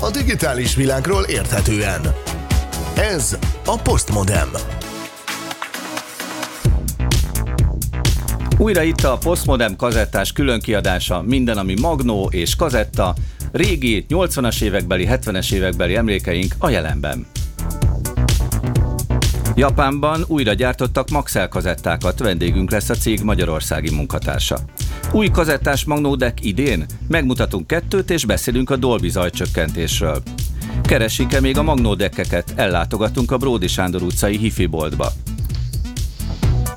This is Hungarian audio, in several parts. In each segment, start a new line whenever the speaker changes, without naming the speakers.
a digitális világról érthetően. Ez a Postmodem.
Újra itt a Postmodem kazettás különkiadása, minden, ami magnó és kazetta, régi 80-as évekbeli, 70-es évekbeli emlékeink a jelenben. Japánban újra gyártottak Maxell kazettákat, vendégünk lesz a cég magyarországi munkatársa. Új kazettás magnódek idén? Megmutatunk kettőt és beszélünk a Dolby zajcsökkentésről. Keresik-e még a magnódekkeket? Ellátogatunk a Bródi Sándor utcai hifi boltba.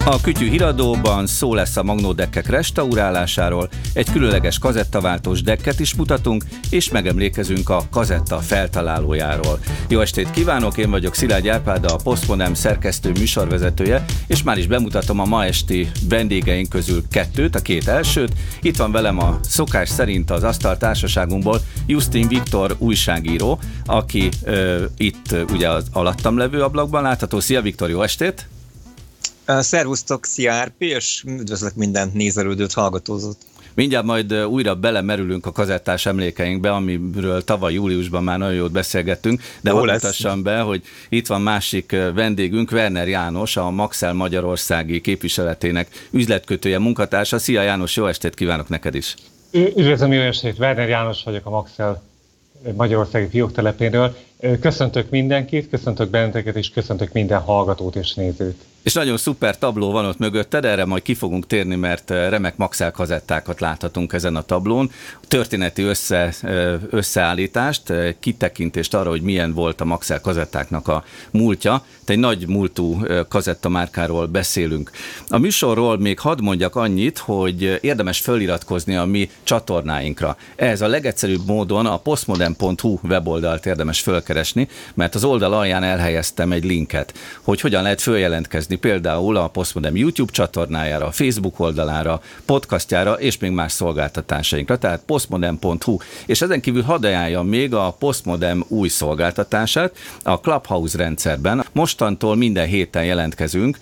A Kütyű híradóban szó lesz a magnódekkek restaurálásáról, egy különleges kazettaváltós dekket is mutatunk, és megemlékezünk a kazetta feltalálójáról. Jó estét kívánok, én vagyok Szilágy Árpád, a Postmodem szerkesztő műsorvezetője, és már is bemutatom a ma esti vendégeink közül kettőt, a két elsőt. Itt van velem a szokás szerint az asztal társaságunkból Justin Viktor újságíró, aki ö, itt ugye az alattam levő ablakban látható. Szia Viktor, jó estét!
Szervusztok, szia RP, és üdvözlök minden nézelődőt, hallgatózót.
Mindjárt majd újra belemerülünk a kazettás emlékeinkbe, amiről tavaly júliusban már nagyon jót beszélgettünk, de hol mutassam be, hogy itt van másik vendégünk, Werner János, a Maxel Magyarországi képviseletének üzletkötője, munkatársa. Szia János, jó estét kívánok neked is!
Üdvözlöm, jó estét! Werner János vagyok a Maxel Magyarországi fiók telepéről. Köszöntök mindenkit, köszöntök benneteket, és köszöntök minden hallgatót és nézőt.
És nagyon szuper tabló van ott mögötted, erre majd ki fogunk térni, mert remek Maxell kazettákat láthatunk ezen a tablón. Történeti össze, összeállítást, kitekintést arra, hogy milyen volt a Maxell kazettáknak a múltja. Te egy nagy múltú kazetta márkáról beszélünk. A műsorról még hadd mondjak annyit, hogy érdemes föliratkozni a mi csatornáinkra. Ez a legegyszerűbb módon a postmodern.hu weboldalt érdemes fölkeresni, mert az oldal alján elhelyeztem egy linket, hogy hogyan lehet följelentkezni például a Postmodem YouTube csatornájára, a Facebook oldalára, podcastjára és még más szolgáltatásainkra, tehát postmodem.hu. És ezen kívül hadd ajánljam még a Postmodem új szolgáltatását a Clubhouse rendszerben. Mostantól minden héten jelentkezünk,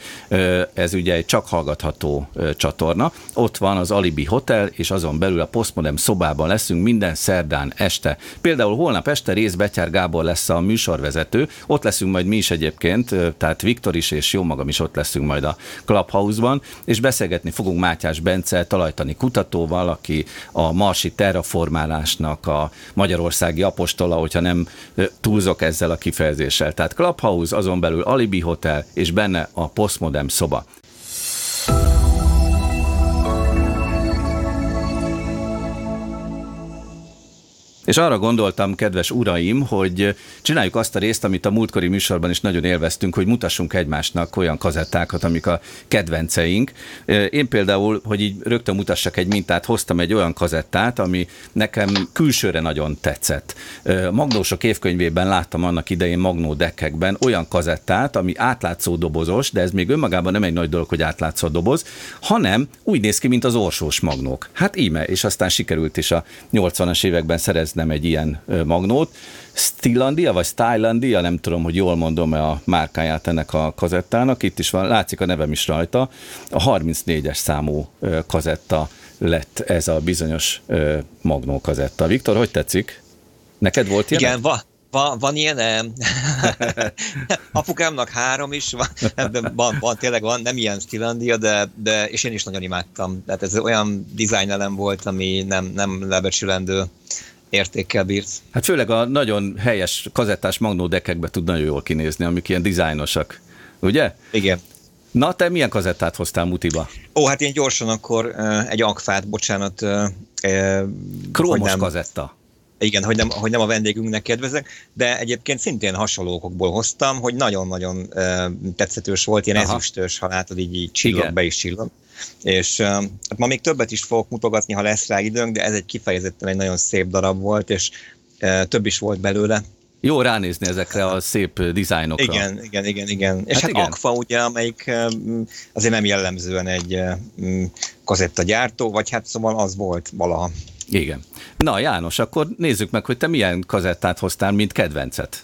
ez ugye egy csak hallgatható csatorna. Ott van az Alibi Hotel, és azon belül a Postmodem szobában leszünk minden szerdán este. Például holnap este rész Betyár Gábor lesz a műsorvezető, ott leszünk majd mi is egyébként, tehát Viktor is és jó magam is is ott leszünk majd a Clubhouse-ban, és beszélgetni fogunk Mátyás Bence talajtani kutatóval, aki a marsi terraformálásnak a magyarországi apostola, hogyha nem túlzok ezzel a kifejezéssel. Tehát Clubhouse, azon belül Alibi Hotel, és benne a Postmodem szoba. És arra gondoltam, kedves uraim, hogy csináljuk azt a részt, amit a múltkori műsorban is nagyon élveztünk, hogy mutassunk egymásnak olyan kazettákat, amik a kedvenceink. Én például, hogy így rögtön mutassak egy mintát, hoztam egy olyan kazettát, ami nekem külsőre nagyon tetszett. Magnósok évkönyvében láttam annak idején Magnó deckekben olyan kazettát, ami átlátszó dobozos, de ez még önmagában nem egy nagy dolog, hogy átlátszó doboz, hanem úgy néz ki, mint az orsós magnók. Hát íme, és aztán sikerült is a 80-as években szerezni nem egy ilyen magnót. Stilandia, vagy Stylandia, nem tudom, hogy jól mondom-e a márkáját ennek a kazettának. Itt is van, látszik a nevem is rajta. A 34-es számú kazetta lett ez a bizonyos magnó kazetta. Viktor, hogy tetszik? Neked volt ilyen?
Igen, va, van, van ilyen, apukámnak három is, van, van, van, tényleg van, nem ilyen Stilandia, de, de, és én is nagyon imádtam. Tehát ez olyan dizájnelem volt, ami nem, nem lebecsülendő értékkel bírt.
Hát főleg a nagyon helyes kazettás magnódekekbe tud nagyon jól kinézni, amik ilyen dizájnosak. Ugye?
Igen.
Na, te milyen kazettát hoztál Mutiba?
Ó, hát én gyorsan akkor uh, egy ankfát, bocsánat. Uh,
Krómos nem, kazetta.
Igen, hogy nem, hogy nem a vendégünknek kedvezek, de egyébként szintén hasonlókokból hoztam, hogy nagyon-nagyon tetszetős volt, ilyen Aha. ezüstös, ha látod, így, így csillog, be is csillog. És hát ma még többet is fogok mutogatni, ha lesz rá időnk, de ez egy kifejezetten egy nagyon szép darab volt, és több is volt belőle.
Jó ránézni ezekre a szép dizájnokra.
Igen, igen, igen, igen. És hát, hát igen. Aqua ugye, amelyik azért nem jellemzően egy kazetta gyártó, vagy hát szóval az volt valaha.
Igen. Na János, akkor nézzük meg, hogy te milyen kazettát hoztál, mint kedvencet.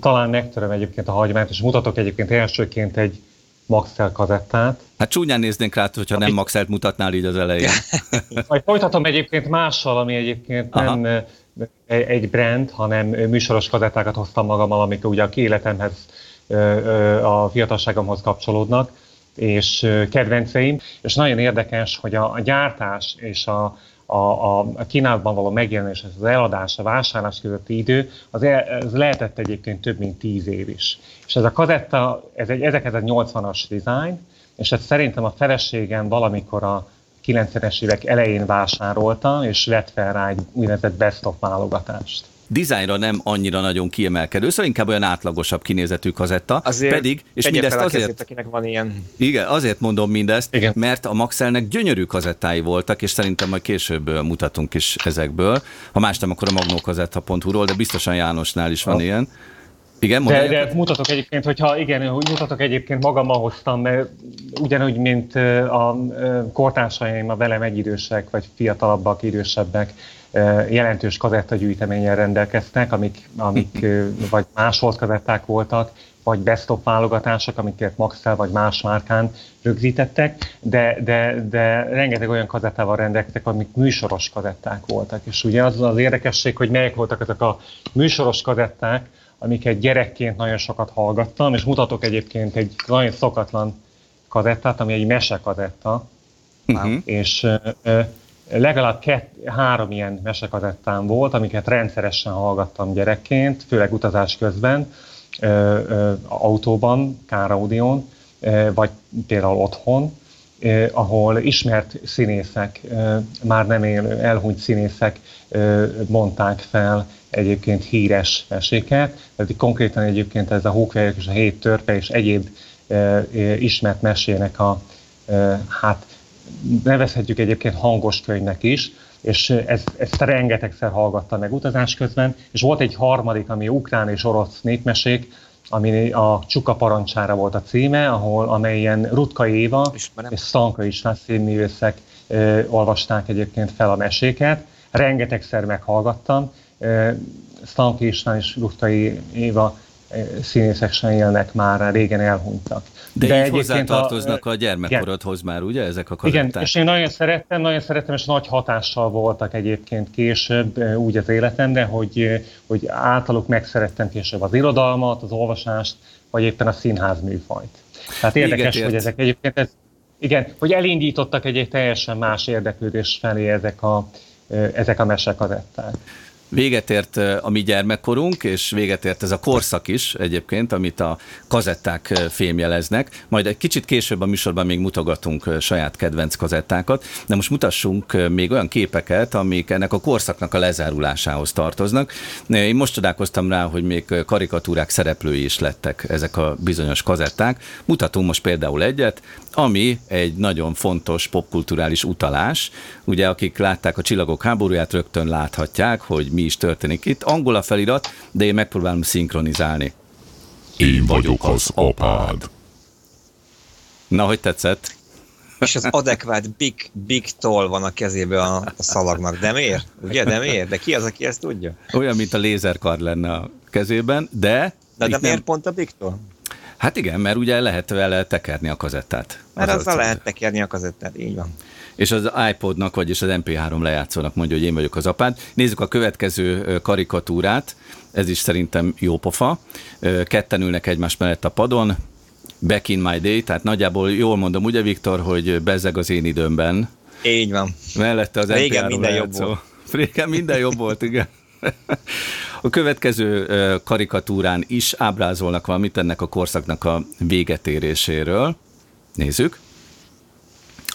Talán megtöröm egyébként a hagymányt, és mutatok egyébként elsőként egy Maxell kazettát.
Hát csúnyán néznénk rá, hogyha nem Maxelt mutatnál így az elején.
Majd folytatom egyébként mással, ami egyébként Aha. nem egy brand, hanem műsoros kazettákat hoztam magammal, amik ugye a életemhez, a fiatalságomhoz kapcsolódnak, és kedvenceim, és nagyon érdekes, hogy a gyártás és a, a, a, kínálatban való megjelenés, az eladás, a vásárlás közötti idő, az el, ez lehetett egyébként több mint tíz év is. És ez a kazetta, ez egy 1980-as design, és ez szerintem a feleségem valamikor a 90-es évek elején vásárolta, és vett fel rá egy úgynevezett best of válogatást
dizájnra nem annyira nagyon kiemelkedő, szóval inkább olyan átlagosabb kinézetű kazetta, azért pedig, és mindezt azért, kezét,
akinek van ilyen.
Igen, azért mondom mindezt, igen. mert a Maxellnek gyönyörű kazettái voltak, és szerintem majd később mutatunk is ezekből. Ha más nem, akkor a magnókazetta.hu-ról, de biztosan Jánosnál is van ha. ilyen.
Igen, de, de mutatok egyébként, hogyha igen, mutatok egyébként magammal hoztam, mert ugyanúgy, mint a kortársaim, a velem egyidősek, vagy fiatalabbak, idősebbek, jelentős kazettagyűjteménnyel rendelkeztek, amik, amik vagy másolt kazetták voltak, vagy best of válogatások, amiket Maxell vagy más márkán rögzítettek, de, de, de rengeteg olyan kazettával rendelkeztek, amik műsoros kazetták voltak. És ugye az az érdekesség, hogy melyek voltak ezek a műsoros kazetták, amiket gyerekként nagyon sokat hallgattam, és mutatok egyébként egy nagyon szokatlan kazettát, ami egy mesekazetta, uh-huh. és legalább kett, három ilyen mesekazettám volt, amiket rendszeresen hallgattam gyerekként, főleg utazás közben, ö, ö, autóban, káraudión, vagy például otthon, ahol ismert színészek, már nem élő, elhunyt színészek mondták fel egyébként híres meséket. Tehát konkrétan egyébként ez a Hókvelyek és a Hét Törpe és egyéb ismert mesének a hát nevezhetjük egyébként hangos könyvnek is, és ezt, ezt rengetegszer hallgattam meg utazás közben, és volt egy harmadik, ami ukrán és orosz népmesék, ami a Csuka parancsára volt a címe, ahol amelyen Rutka Éva Ismerem. és Stanka István színművészek ö, olvasták egyébként fel a meséket. Rengetegszer meghallgattam. Stanka István és Rutka Éva színészek sem élnek már, régen elhunytak.
De, De így hozzátartoznak a, a gyermekkorodhoz igen. már, ugye, ezek a kazetták?
Igen, és én nagyon szerettem, nagyon szerettem, és nagy hatással voltak egyébként később úgy az életemre, hogy, hogy általuk megszerettem később az irodalmat, az olvasást, vagy éppen a színház műfajt. Tehát érdekes, hogy ezek egyébként, ez, igen, hogy elindítottak egy, egy teljesen más érdeklődés felé ezek a, ezek a mesekazetták.
Véget ért a mi gyermekkorunk, és véget ért ez a korszak is egyébként, amit a kazetták fémjeleznek. Majd egy kicsit később a műsorban még mutogatunk saját kedvenc kazettákat, de most mutassunk még olyan képeket, amik ennek a korszaknak a lezárulásához tartoznak. Én most csodálkoztam rá, hogy még karikatúrák szereplői is lettek ezek a bizonyos kazetták. Mutatunk most például egyet, ami egy nagyon fontos popkulturális utalás. Ugye, akik látták a Csillagok háborúját, rögtön láthatják, hogy mi is történik itt. Angol a felirat, de én megpróbálom szinkronizálni.
Én vagyok az apád.
Na, hogy tetszett?
És az adekvát Big, Big Toll van a kezében a, a szalagnak. De miért? Ugye, de miért? De ki az, aki ezt tudja?
Olyan, mint a lézerkard lenne a kezében, de...
De, de miért nem... pont a Big Toll?
Hát igen, mert ugye lehet vele tekerni a kazettát.
Mert az azzal lehet tekerni a kazettát, így van.
És az iPodnak, vagyis az MP3 lejátszónak mondja, hogy én vagyok az apád. Nézzük a következő karikatúrát, ez is szerintem jó pofa. Ketten ülnek egymás mellett a padon, back in my day, tehát nagyjából jól mondom, ugye Viktor, hogy bezeg az én időmben.
Így van.
Mellette az
Régen MP3 minden lejátszó. jobb volt.
Régen minden jobb volt, igen. A következő karikatúrán is ábrázolnak valamit ennek a korszaknak a végetéréséről. Nézzük.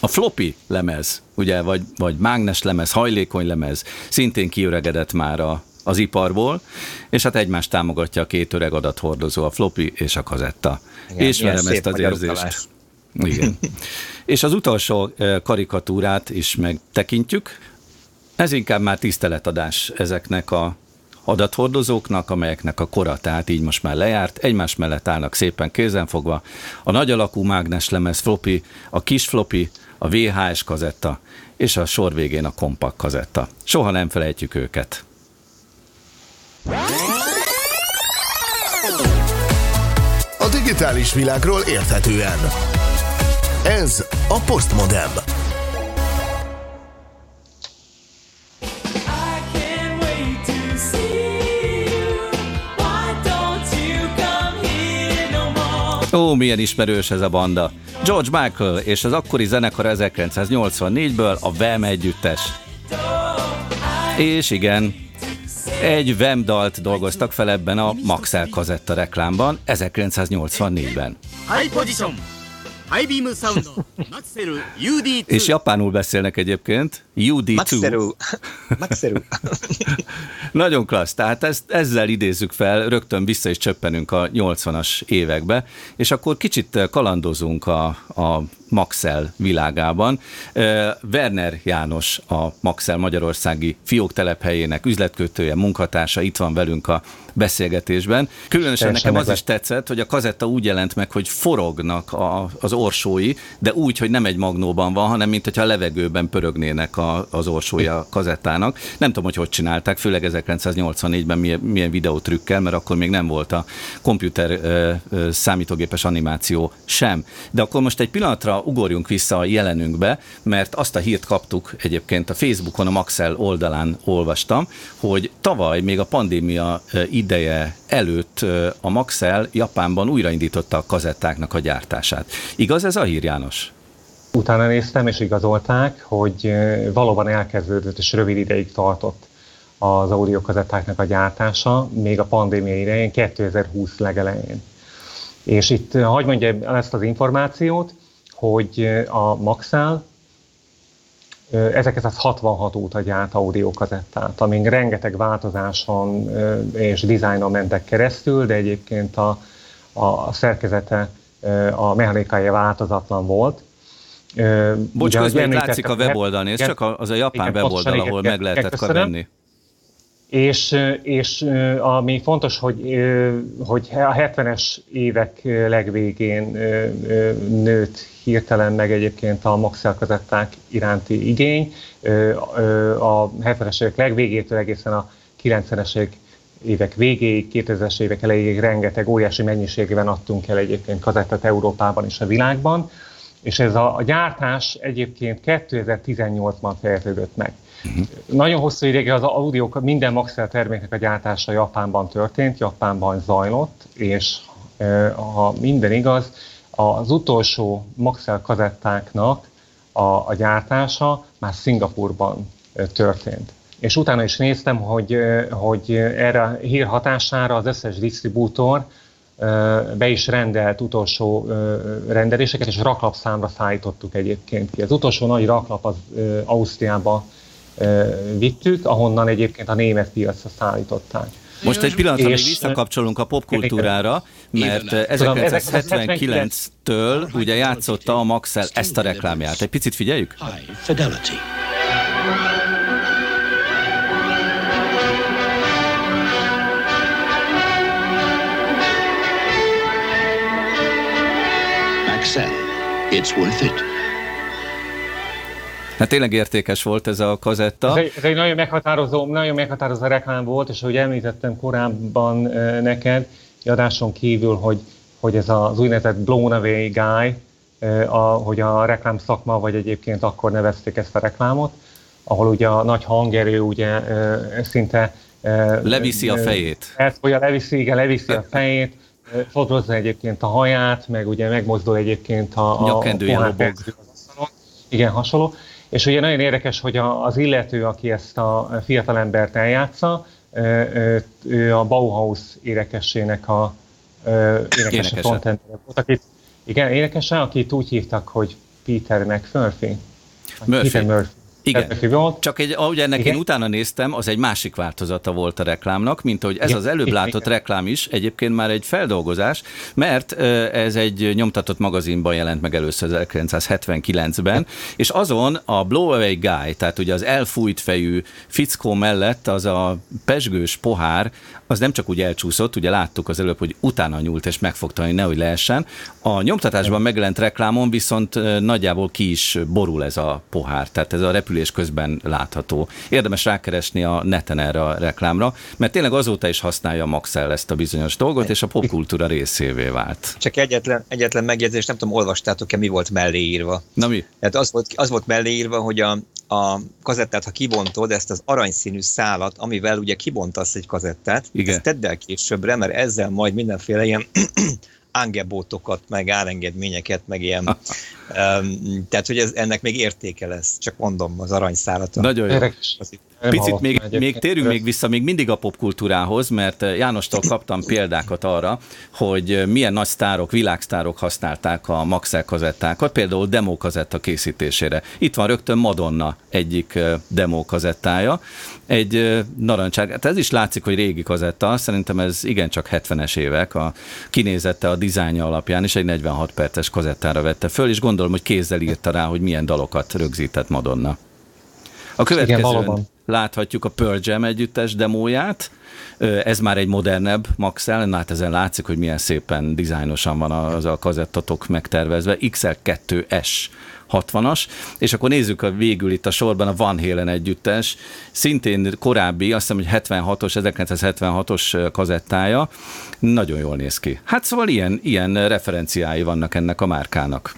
A floppy lemez, ugye, vagy, vagy mágnes lemez, hajlékony lemez, szintén kiöregedett már a, az iparból, és hát egymást támogatja a két öreg adathordozó, a floppy és a kazetta. Igen, és velem ezt az érzést. Igen. és az utolsó karikatúrát is megtekintjük. Ez inkább már tiszteletadás ezeknek a adathordozóknak, amelyeknek a kora, tehát így most már lejárt, egymás mellett állnak szépen kézenfogva. A nagy alakú mágneslemez floppy, a kis floppy, a VHS kazetta, és a sor végén a kompakt kazetta. Soha nem felejtjük őket.
A digitális világról érthetően. Ez a Postmodem.
Ó, milyen ismerős ez a banda. George Michael és az akkori zenekar 1984-ből a Vem együttes. És igen, egy Vem dalt dolgoztak fel ebben a Maxell kazetta reklámban 1984-ben. És japánul beszélnek egyébként. UD2. Maxeru. Nagyon klassz. Tehát ezt, ezzel idézzük fel, rögtön vissza is csöppenünk a 80-as évekbe, és akkor kicsit kalandozunk a, a Maxell világában. Werner János, a Maxell Magyarországi fiók telephelyének üzletkötője, munkatársa itt van velünk a beszélgetésben. Különösen Teljesen nekem az is tetszett, hogy a kazetta úgy jelent meg, hogy forognak a, az orsói, de úgy, hogy nem egy magnóban van, hanem mint hogyha a levegőben pörögnének a, az orsói a kazettának. Nem tudom, hogy hogy csinálták, főleg 1984-ben milyen, milyen videótrükkel, mert akkor még nem volt a komputer ö, ö, számítógépes animáció sem. De akkor most egy pillanatra ugorjunk vissza a jelenünkbe, mert azt a hírt kaptuk egyébként a Facebookon, a Maxell oldalán olvastam, hogy tavaly még a pandémia ideje előtt a Maxell Japánban újraindította a kazettáknak a gyártását. Igaz ez a hír, János?
Utána néztem, és igazolták, hogy valóban elkezdődött, és rövid ideig tartott az audiokazettáknak a gyártása, még a pandémia idején, 2020 legelején. És itt hagyd mondja ezt az információt, hogy a Maxell 1966 óta gyárt audiokazettát, amin rengeteg változáson és dizájnon mentek keresztül, de egyébként a, a szerkezete, a mechanikája változatlan volt.
Bocs, közben látszik a weboldal, ez csak az a japán igen, weboldal, ahol meg lehetett venni.
És, és ami fontos, hogy, hogy a 70-es évek legvégén nőtt hirtelen meg egyébként a Maxell kazetták iránti igény. A 70-es évek legvégétől egészen a 90-es évek végéig, 2000-es évek elejéig rengeteg óriási mennyiségben adtunk el egyébként kazettát Európában és a világban, és ez a, a gyártás egyébként 2018-ban fejeződött meg. Uh-huh. Nagyon hosszú ideig az audio, minden Maxell terméknek a gyártása Japánban történt, Japánban zajlott, és ha minden igaz, az utolsó Maxell kazettáknak a, a gyártása már Szingapurban történt. És utána is néztem, hogy, hogy erre a hír hatására az összes disztribútor be is rendelt utolsó rendeléseket, és raklapszámra szállítottuk egyébként ki. Az utolsó nagy raklap az Ausztriába vittük, ahonnan egyébként a német piacra szállították.
Most egy pillanatra még visszakapcsolunk a popkultúrára, mert 1979-től ugye játszotta a Maxell ezt a reklámját. Egy picit figyeljük? Fidelity. Maxell. It's worth it. Hát tényleg értékes volt ez a kazetta.
Ez egy, ez egy nagyon, meghatározó, nagyon meghatározó reklám volt, és ahogy említettem korábban neked, adáson kívül, hogy, hogy ez az úgynevezett blown away guy, a, hogy a reklám szakma, vagy egyébként akkor nevezték ezt a reklámot, ahol ugye a nagy hangerő ugye szinte
Leviszi a fejét.
Ez, hogy a leviszi, igen, leviszi a fejét, fodrozza egyébként a haját, meg ugye megmozdul egyébként a,
a, a
Igen, hasonló. És ugye nagyon érdekes, hogy az illető, aki ezt a fiatalembert eljátsza, ő a Bauhaus énekessének a énekese volt, akit, igen, énekese, akit úgy hívtak, hogy Peter McMurphy.
Murphy. Peter Murphy. Igen, csak egy, ahogy ennek Igen? én utána néztem, az egy másik változata volt a reklámnak, mint hogy ez Igen. az előbb látott reklám is egyébként már egy feldolgozás, mert ez egy nyomtatott magazinban jelent meg először 1979-ben, és azon a Blow Away Guy, tehát ugye az elfújt fejű fickó mellett az a pesgős pohár, az nem csak úgy elcsúszott, ugye láttuk az előbb, hogy utána nyúlt és megfogta, hogy nehogy lehessen. A nyomtatásban megjelent reklámon viszont nagyjából ki is borul ez a pohár, tehát ez a repülés közben látható. Érdemes rákeresni a neten erre a reklámra, mert tényleg azóta is használja Maxell ezt a bizonyos dolgot, és a popkultúra részévé vált.
Csak egyetlen, egyetlen megjegyzés, nem tudom, olvastátok-e, mi volt mellé írva.
Na mi?
Tehát az volt, az volt mellé írva, hogy a, a kazettát, ha kibontod, ezt az aranyszínű szálat, amivel ugye kibontasz egy kazettát, Igen. ezt tedd el későbbre, mert ezzel majd mindenféle ilyen angebótokat, meg árengedményeket, meg ilyen. um, tehát, hogy ez, ennek még értéke lesz, csak mondom, az aranyszálat.
Nagyon jó. Picit még, még térünk még vissza még mindig a popkultúrához, mert eh, Jánostól kaptam példákat arra, hogy eh, milyen nagy sztárok, világsztárok használták a Maxell kazettákat, például demókazetta készítésére. Itt van rögtön Madonna egyik eh, demókazettája, egy narancsár, hát ez is látszik, hogy régi kazetta, szerintem ez igencsak 70-es évek, a kinézette a dizájnja alapján, és egy 46 perces kazettára vette föl, és gondolom, hogy kézzel írta rá, hogy milyen dalokat rögzített Madonna. A következőn láthatjuk a Pearl Jam együttes demóját, ez már egy modernebb Maxell, hát ezen látszik, hogy milyen szépen dizájnosan van az a kazettatok megtervezve. XL2S 60-as, és akkor nézzük a végül itt a sorban a Van Halen együttes, szintén korábbi, azt hiszem, hogy 76-os, 1976-os kazettája, nagyon jól néz ki. Hát szóval ilyen, ilyen referenciái vannak ennek a márkának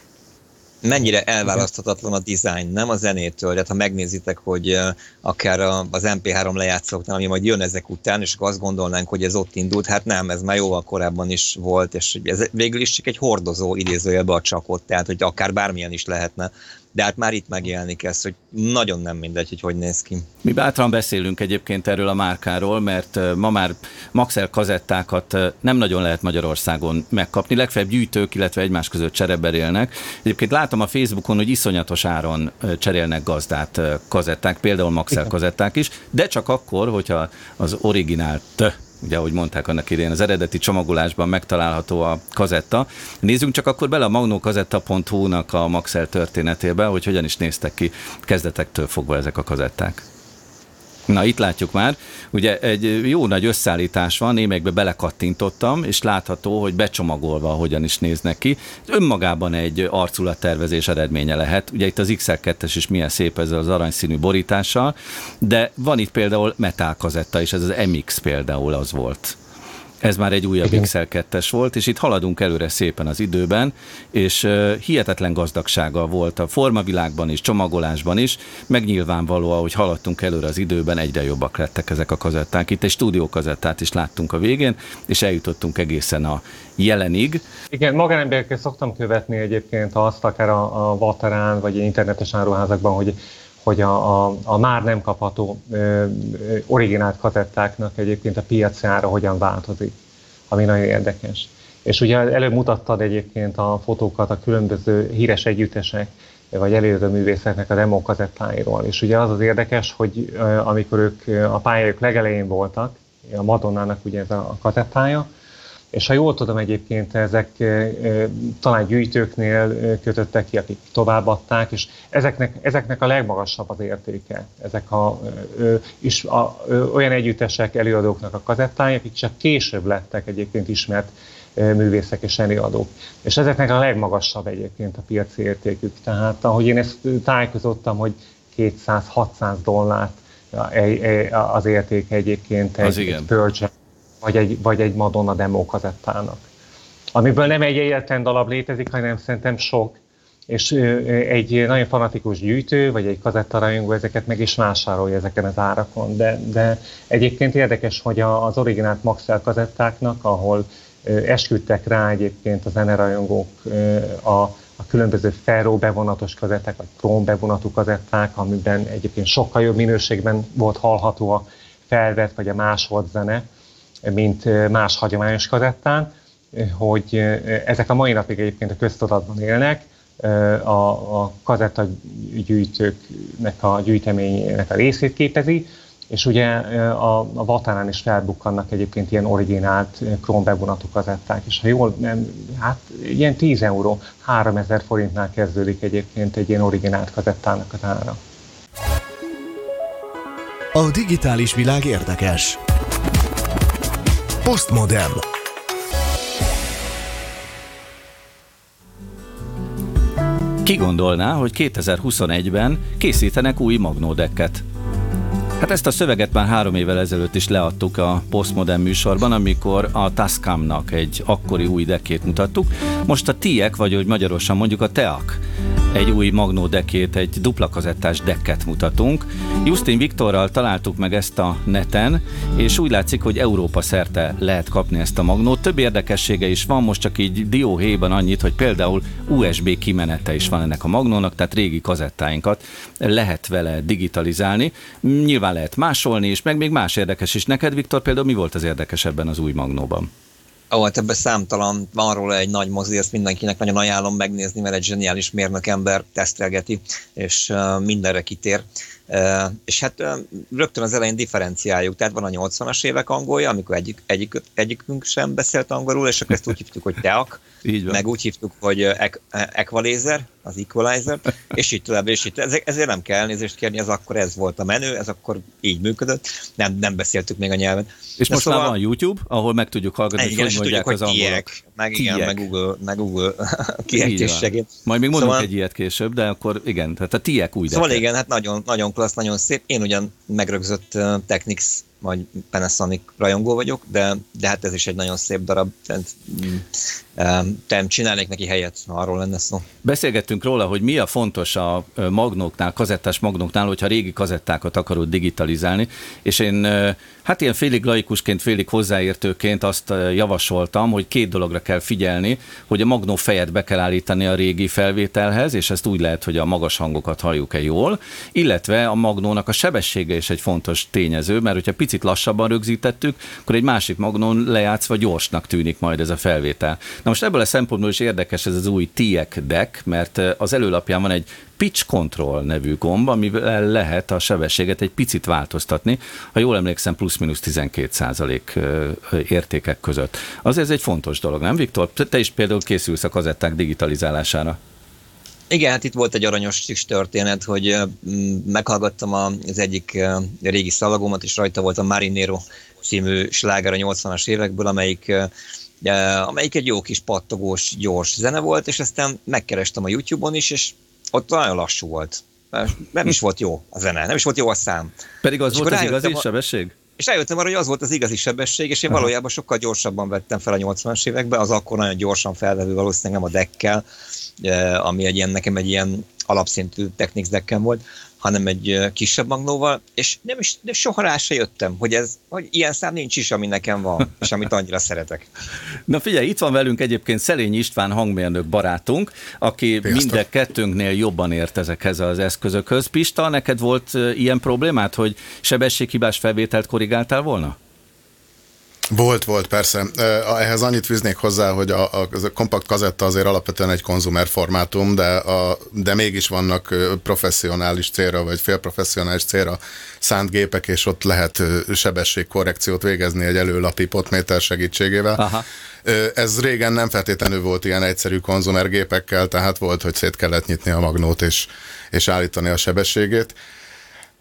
mennyire elválaszthatatlan a design, nem a zenétől. Tehát ha megnézitek, hogy akár az MP3 lejátszóknál, ami majd jön ezek után, és akkor azt gondolnánk, hogy ez ott indult, hát nem, ez már jóval korábban is volt, és ez végül is csak egy hordozó idézőjelbe a csakot, tehát hogy akár bármilyen is lehetne de hát már itt megjelenik ez, hogy nagyon nem mindegy, hogy hogy néz ki.
Mi bátran beszélünk egyébként erről a márkáról, mert ma már Maxell kazettákat nem nagyon lehet Magyarországon megkapni, legfeljebb gyűjtők, illetve egymás között csereberélnek. Egyébként látom a Facebookon, hogy iszonyatos áron cserélnek gazdát kazetták, például Maxell kazetták is, de csak akkor, hogyha az originált ugye ahogy mondták annak idején, az eredeti csomagolásban megtalálható a kazetta. Nézzünk csak akkor bele a magnókazetta.hu-nak a Maxell történetébe, hogy hogyan is néztek ki kezdetektől fogva ezek a kazetták. Na, itt látjuk már. Ugye egy jó nagy összeállítás van, némelyekbe belekattintottam, és látható, hogy becsomagolva hogyan is néznek ki. Önmagában egy arculattervezés eredménye lehet. Ugye itt az XL2-es is milyen szép ezzel az aranyszínű borítással, de van itt például metálkazetta is, ez az MX például az volt. Ez már egy újabb XL 2 volt, és itt haladunk előre szépen az időben, és hihetetlen gazdagsága volt a formavilágban is, csomagolásban is, megnyilvánvalóan, hogy haladtunk előre az időben, egyre jobbak lettek ezek a kazetták. Itt egy stúdiókazettát is láttunk a végén, és eljutottunk egészen a jelenig.
Igen, magánemberként szoktam követni egyébként azt, akár a, a Vaterán, vagy internetes áruházakban, hogy hogy a, a, a már nem kapható ö, originált kazettáknak egyébként a piaci ára hogyan változik, ami nagyon érdekes. És ugye előbb mutattad egyébként a fotókat a különböző híres együttesek, vagy előző művészeknek a demo kazettáiról. És ugye az az érdekes, hogy amikor ők a pályájuk legelején voltak, a Madonnának ugye ez a kazettája, és ha jól tudom egyébként, ezek talán gyűjtőknél kötöttek ki, akik továbbadták, és ezeknek, ezeknek a legmagasabb az értéke. Ezek a, is, a, olyan együttesek, előadóknak a kazettái, akik csak később lettek egyébként ismert művészek és előadók. És ezeknek a legmagasabb egyébként a piaci értékük. Tehát ahogy én ezt tájékozottam, hogy 200-600 dollárt az értéke egyébként egy, egy Pearl Jam vagy egy, vagy egy Madonna demo kazettának. Amiből nem egy egyetlen dalab létezik, hanem szerintem sok, és egy nagyon fanatikus gyűjtő, vagy egy kazettarajongó ezeket meg is vásárolja ezeken az árakon. De, de egyébként érdekes, hogy az originált Maxell kazettáknak, ahol esküdtek rá egyébként a zenerajongók a, a különböző ferro bevonatos kazetták, vagy króm bevonatú kazetták, amiben egyébként sokkal jobb minőségben volt hallható a felvett vagy a másolt zene, mint más hagyományos kazettán, hogy ezek a mai napig egyébként a köztudatban élnek, a, a kazetta gyűjtőknek a gyűjteménynek a részét képezi, és ugye a, a Vatánán is felbukkannak egyébként ilyen originált krónbevonatú kazetták, és ha jól nem, hát ilyen 10 euró, 3000 forintnál kezdődik egyébként egy ilyen originált kazettának az ára.
A digitális világ érdekes. Postmodern.
Ki gondolná, hogy 2021-ben készítenek új magnódekket? Hát ezt a szöveget már három évvel ezelőtt is leadtuk a Postmodern műsorban, amikor a Tascamnak egy akkori új dekét mutattuk. Most a TIEK, vagy hogy magyarosan mondjuk a TEAK egy új Magnó dekét, egy dupla kazettás dekket mutatunk. Justin Viktorral találtuk meg ezt a neten, és úgy látszik, hogy Európa szerte lehet kapni ezt a Magnót. Több érdekessége is van, most csak így dióhéjban annyit, hogy például USB kimenete is van ennek a Magnónak, tehát régi kazettáinkat lehet vele digitalizálni. Nyilván lehet másolni is, meg még más érdekes is. Neked, Viktor, például mi volt az érdekes ebben az új Magnóban?
Ó, hát ebben számtalan, van róla egy nagy mozi, ezt mindenkinek nagyon ajánlom megnézni, mert egy zseniális mérnök ember tesztelgeti, és mindenre kitér. És hát rögtön az elején differenciáljuk, tehát van a 80-as évek angolja, amikor egyik, egyik, egyikünk sem beszélt angolul, és akkor ezt úgy hívtuk, hogy teak, így meg úgy hívtuk, hogy equalizer, az equalizer, és így tovább, és így ezért nem kell elnézést kérni, ez akkor ez volt a menő, ez akkor így működött, nem, nem beszéltük még a nyelven.
És De most szóval, már van YouTube, ahol meg tudjuk hallgatni, igen, hogy mondják tudjuk, az angolok.
Meg, igen, meg Google, meg Google kiejtés segít.
Majd még mondunk szóval, egy ilyet később, de akkor igen, tehát a tiek úgy.
Szóval igen, hát nagyon, nagyon klassz, nagyon szép. Én ugyan megrögzött uh, Technics vagy Panasonic rajongó vagyok, de, de hát ez is egy nagyon szép darab. Tehát, te csinálnék neki helyet, ha arról lenne szó.
Beszélgettünk róla, hogy mi a fontos a magnóknál, kazettás magnóknál, hogyha régi kazettákat akarod digitalizálni, és én hát ilyen félig laikusként, félig hozzáértőként azt javasoltam, hogy két dologra kell figyelni, hogy a magnó fejet be kell állítani a régi felvételhez, és ezt úgy lehet, hogy a magas hangokat halljuk-e jól, illetve a magnónak a sebessége is egy fontos tényező, mert hogyha picit lassabban rögzítettük, akkor egy másik magnón lejátszva gyorsnak tűnik majd ez a felvétel. Na most ebből a szempontból is érdekes ez az új TIEC deck, mert az előlapján van egy pitch control nevű gomb, amivel lehet a sebességet egy picit változtatni, ha jól emlékszem, plusz-minusz 12 százalék értékek között. Azért ez egy fontos dolog, nem Viktor? Te is például készülsz a kazetták digitalizálására.
Igen, hát itt volt egy aranyos kis történet, hogy meghallgattam az egyik régi szalagomat, és rajta volt a Marinero című sláger a 80-as évekből, amelyik amelyik egy jó kis pattogós, gyors zene volt, és aztán megkerestem a YouTube-on is, és ott nagyon lassú volt. Nem is volt jó a zene, nem is volt jó a szám.
Pedig az és volt az igazi a... sebesség?
És rájöttem arra, hogy az volt az igazi sebesség, és én Aha. valójában sokkal gyorsabban vettem fel a 80-as években, az akkor nagyon gyorsan felvevő valószínűleg nem a deckkel, ami egy ilyen, nekem egy ilyen alapszintű Technics decken volt, hanem egy kisebb magnóval, és nem is, de soha rá se jöttem, hogy, ez, hogy ilyen szám nincs is, ami nekem van, és amit annyira szeretek.
Na figyelj, itt van velünk egyébként Szelény István hangmérnök barátunk, aki minden kettőnknél jobban ért ezekhez az eszközökhöz. Pista, neked volt ilyen problémát, hogy sebességhibás felvételt korrigáltál volna?
Volt, volt, persze. Ehhez annyit fűznék hozzá, hogy a, a, a kompakt kazetta azért alapvetően egy konzumer formátum, de, a, de mégis vannak professzionális célra, vagy félprofesszionális célra szánt gépek, és ott lehet sebességkorrekciót végezni egy előlapi potméter segítségével. Aha. Ez régen nem feltétlenül volt ilyen egyszerű konzumergépekkel, tehát volt, hogy szét kellett nyitni a magnót és, és állítani a sebességét.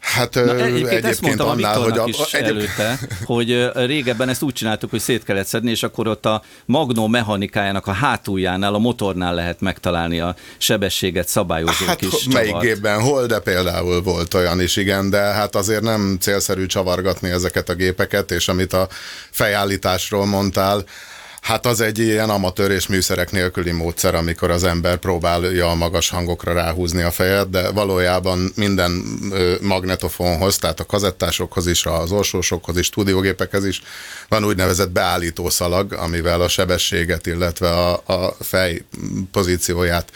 Hát Na, egyébként, egyébként ezt mondtam annál, a hogy a, is egyéb... előtte, hogy régebben ezt úgy csináltuk, hogy szét kellett szedni, és akkor ott a magnó mechanikájának a hátuljánál, a motornál lehet megtalálni a sebességet szabályozó hát, kis
melyik csavart. gépben hol, de például volt olyan is, igen, de hát azért nem célszerű csavargatni ezeket a gépeket, és amit a fejállításról mondtál, Hát az egy ilyen amatőr és műszerek nélküli módszer, amikor az ember próbálja a magas hangokra ráhúzni a fejet, de valójában minden magnetofonhoz, tehát a kazettásokhoz is, az orsósokhoz is, stúdiógépekhez is van úgynevezett beállító szalag, amivel a sebességet, illetve a, a fej pozícióját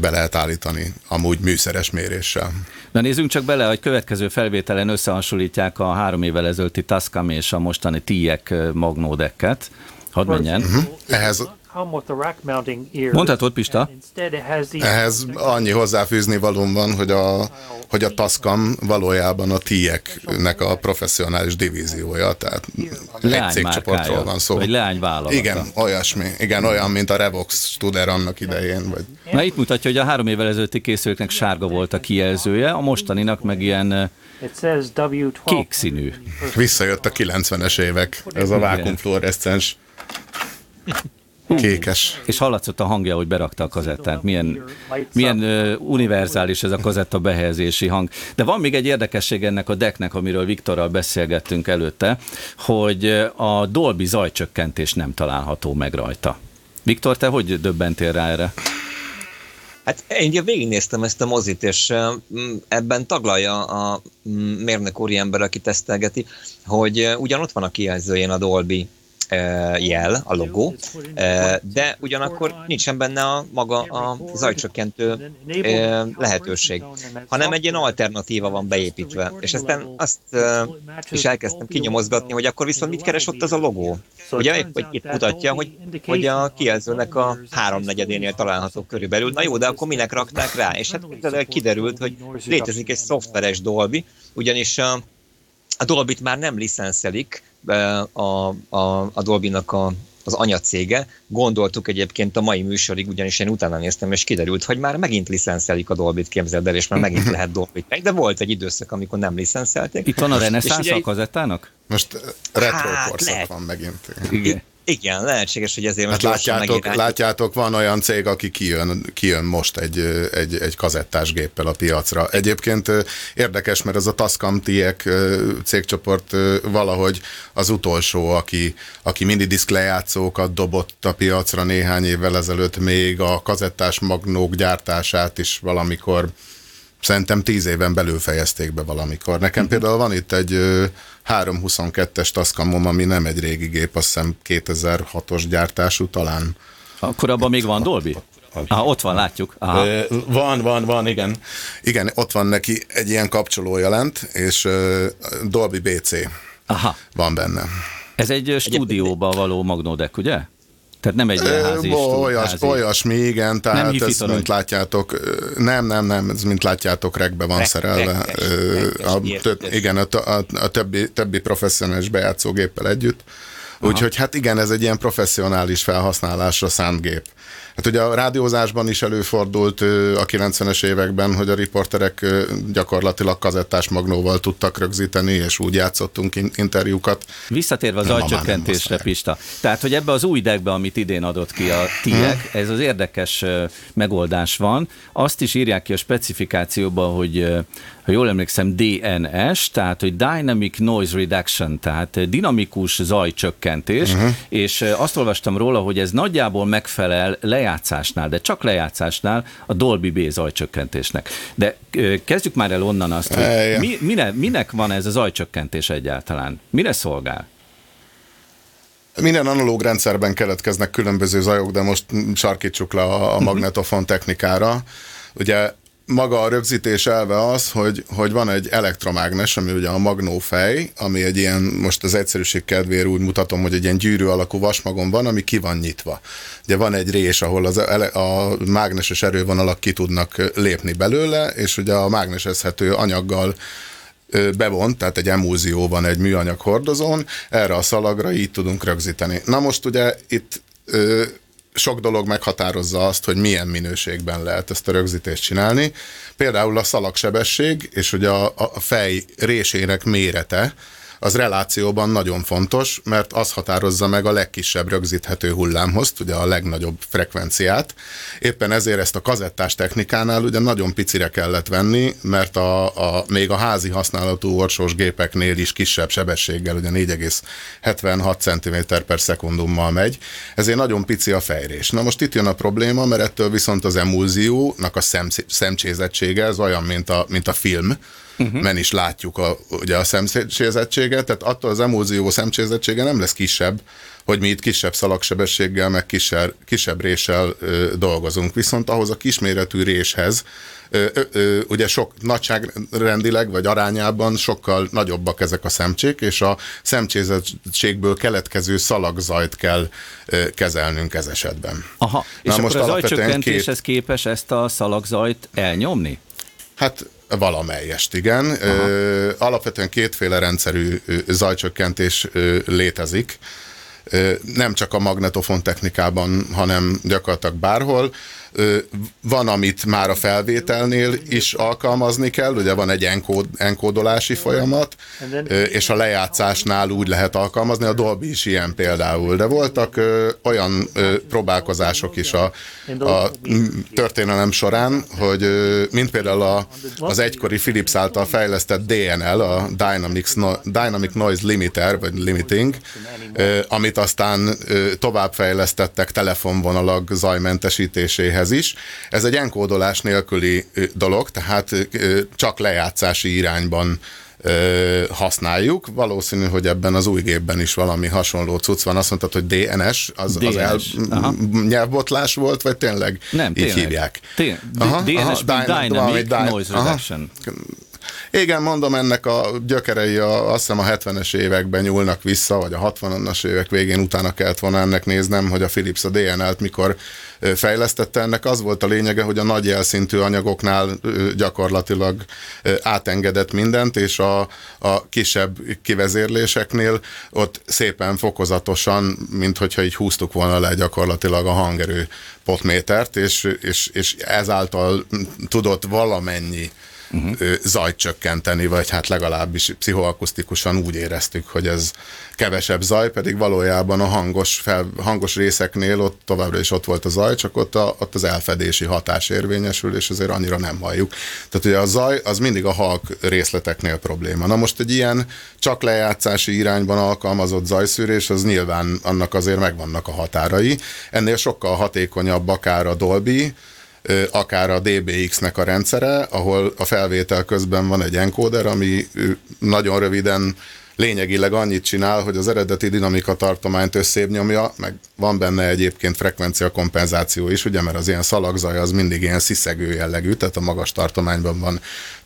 be lehet állítani amúgy műszeres méréssel.
Na nézzünk csak bele, hogy következő felvételen összehasonlítják a három évvel ezelőtti Tascam és a mostani TIEC magnódekket. Hadd menjen. Uh-huh.
Ehhez Mondhatod,
Pista?
Ehhez annyi hozzáfűzni valóm van, hogy a, hogy a Tascam valójában a TIEC-nek a professzionális divíziója, tehát egy cégcsoportról van szó.
Vagy leányvállalata.
Igen, olyasmi. Igen, olyan, mint a Revox Studer annak idején. Vagy.
Na itt mutatja, hogy a három évvel ezelőtti készülőknek sárga volt a kijelzője, a mostaninak meg ilyen kék színű.
Visszajött a 90-es évek, ez a vákumfluoreszcens Kékes.
És hallatszott a hangja, hogy berakta a kazettát. Milyen, milyen uh, univerzális ez a kazetta behelyezési hang. De van még egy érdekesség ennek a decknek, amiről Viktorral beszélgettünk előtte, hogy a Dolby zajcsökkentés nem található meg rajta. Viktor, te hogy döbbentél rá erre?
Hát én ugye végignéztem ezt a mozit, és ebben taglalja a mérnök ember, aki tesztelgeti, hogy ugyan ott van a kijelzőjén a Dolby jel, a logó, de ugyanakkor nincsen benne a maga a zajcsökkentő lehetőség, hanem egy ilyen alternatíva van beépítve. És aztán azt is elkezdtem kinyomozgatni, hogy akkor viszont mit keres ott az a logó. Ugye hogy itt mutatja, hogy, hogy a kijelzőnek a háromnegyedénél található körülbelül. Na jó, de akkor minek rakták rá? És hát kiderült, hogy létezik egy szoftveres Dolby, ugyanis a, Dolby-t már nem licenszelik, a, a, a Dolby-nak a, az anyacége. Gondoltuk egyébként a mai műsorig, ugyanis én utána néztem, és kiderült, hogy már megint licenszelik a Dolby-t, képzeld el, és már megint lehet Dolby-t de volt egy időszak, amikor nem licenszelték.
Itt van a reneszánsz a kazettának?
Most retro hát, korszak lehet. van megint.
Igen. Igen, lehetséges, hogy ezért
hát látjátok, látjátok, van olyan cég, aki kijön, kijön most egy, egy, egy kazettás géppel a piacra. Egyébként érdekes, mert ez a Tascam Tiek cégcsoport valahogy az utolsó, aki, aki minidisk lejátszókat dobott a piacra néhány évvel ezelőtt, még a kazettás magnók gyártását is valamikor Szerintem tíz éven belül fejezték be valamikor. Nekem uh-huh. például van itt egy 322-es Tascamom, ami nem egy régi gép, azt hiszem 2006-os gyártású talán.
Akkor abban még van Dolby? Ah, ott van, látjuk.
Aha. Van, van, van, igen. Igen, ott van neki egy ilyen kapcsoló jelent, és Dolby BC Aha. van benne.
Ez egy stúdióba való magnódek, ugye? Tehát nem egy ilyen házi
Olyas, házi. Olyasmi, igen, tehát nem ez, mint látjátok, nem, nem, nem, ez mint látjátok, regbe van Rek, szerelve. a, igen, a, a, a többi, többi professzionális bejátszógéppel együtt. Úgyhogy hát igen, ez egy ilyen professzionális felhasználásra szánt gép. Hát ugye a rádiózásban is előfordult a 90-es években, hogy a riporterek gyakorlatilag kazettás magnóval tudtak rögzíteni, és úgy játszottunk interjúkat.
Visszatérve az zajcsökkentésre, Pista. Tehát, hogy ebbe az új deckbe, amit idén adott ki a TIEK, ez az érdekes megoldás van. Azt is írják ki a specifikációban, hogy ha jól emlékszem, DNS, tehát hogy Dynamic Noise Reduction, tehát dinamikus zajcsökkentés, uh-huh. és azt olvastam róla, hogy ez nagyjából megfelel lejátszásnál, de csak lejátszásnál a Dolby B zajcsökkentésnek. De kezdjük már el onnan azt, hogy mi, mine, minek van ez a zajcsökkentés egyáltalán? Mire szolgál?
Minden analóg rendszerben keletkeznek különböző zajok, de most sarkítsuk le a, a mhm. magnetofon technikára. Ugye maga a rögzítés elve az, hogy, hogy van egy elektromágnes, ami ugye a magnófej, ami egy ilyen, most az egyszerűség kedvéért úgy mutatom, hogy egy ilyen gyűrű alakú vasmagon van, ami ki van nyitva. Ugye van egy rés, ahol az, a mágneses erővonalak ki tudnak lépni belőle, és ugye a mágnesezhető anyaggal bevont, tehát egy emúzió van egy műanyag hordozón, erre a szalagra így tudunk rögzíteni. Na most ugye itt sok dolog meghatározza azt, hogy milyen minőségben lehet ezt a rögzítést csinálni. Például a szalagsebesség és ugye a, a fej résének mérete, az relációban nagyon fontos, mert az határozza meg a legkisebb rögzíthető hullámhoz, ugye a legnagyobb frekvenciát. Éppen ezért ezt a kazettás technikánál ugye nagyon picire kellett venni, mert a, a, még a házi használatú orsós gépeknél is kisebb sebességgel, ugye 4,76 cm per szekundummal megy, ezért nagyon pici a fejrés. Na most itt jön a probléma, mert ettől viszont az emulziónak a szem, szemcsézettsége, az olyan, mint a, mint a film, uh-huh. men is látjuk a, ugye a szemcsézettséget, tehát attól az emulzió szemcsézettsége nem lesz kisebb, hogy mi itt kisebb szalagsebességgel, meg kisebb, kisebb réssel ö, dolgozunk. Viszont ahhoz a kisméretű réshez ö, ö, ugye sok nagyságrendileg vagy arányában sokkal nagyobbak ezek a szemcsék, és a szemcsézettségből keletkező szalagzajt kell ö, kezelnünk ez esetben.
Aha, és Na, most akkor a zajcsökkentéshez két... képes ezt a szalagzajt elnyomni?
Hát Valamelyest, igen. Ö, alapvetően kétféle rendszerű zajcsökkentés létezik. Nem csak a magnetofon technikában, hanem gyakorlatilag bárhol. Van, amit már a felvételnél is alkalmazni kell, ugye van egy enkód, enkódolási folyamat, és a lejátszásnál úgy lehet alkalmazni, a Dolby is ilyen például, de voltak olyan próbálkozások is a, a történelem során, hogy mint például a, az egykori Philips által fejlesztett DNL, a Dynamics no, Dynamic Noise Limiter, vagy Limiting, amit aztán továbbfejlesztettek telefonvonalag zajmentesítéséhez, zenéhez is. Ez egy enkódolás nélküli dolog, tehát csak lejátszási irányban használjuk. Valószínű, hogy ebben az új gépben is valami hasonló cucc van. Azt mondtad, hogy DNS, az, DNS. az el, nyelvbotlás volt, vagy tényleg
Nem,
így tényleg. hívják?
Tényleg. Aha, DNS, aha, Dynamic, Dynamic Noise Reduction. Aha.
Igen, mondom, ennek a gyökerei a, azt hiszem a 70-es években nyúlnak vissza, vagy a 60-as évek végén utána kellett volna ennek néznem, hogy a Philips a DNL-t mikor fejlesztette. Ennek az volt a lényege, hogy a nagy jelszintű anyagoknál gyakorlatilag átengedett mindent, és a, a kisebb kivezérléseknél ott szépen fokozatosan, mint hogyha így húztuk volna le gyakorlatilag a hangerő potmétert, és, és, és ezáltal tudott valamennyi uh-huh. zajt csökkenteni, vagy hát legalábbis pszichoakusztikusan úgy éreztük, hogy ez kevesebb zaj, pedig valójában a hangos, fel, hangos részeknél ott továbbra is ott volt a zaj, csak ott, a, ott az elfedési hatás érvényesül, és azért annyira nem halljuk. Tehát ugye a zaj az mindig a halk részleteknél probléma. Na most egy ilyen csak lejátszási irányban alkalmazott zajszűrés, az nyilván annak azért megvannak a határai. Ennél sokkal hatékonyabb akár a Dolby, akár a DBX-nek a rendszere, ahol a felvétel közben van egy encoder, ami nagyon röviden lényegileg annyit csinál, hogy az eredeti dinamika tartományt összébb nyomja, meg van benne egyébként frekvencia kompenzáció is, ugye, mert az ilyen szalagzaj az mindig ilyen sziszegő jellegű, tehát a magas tartományban van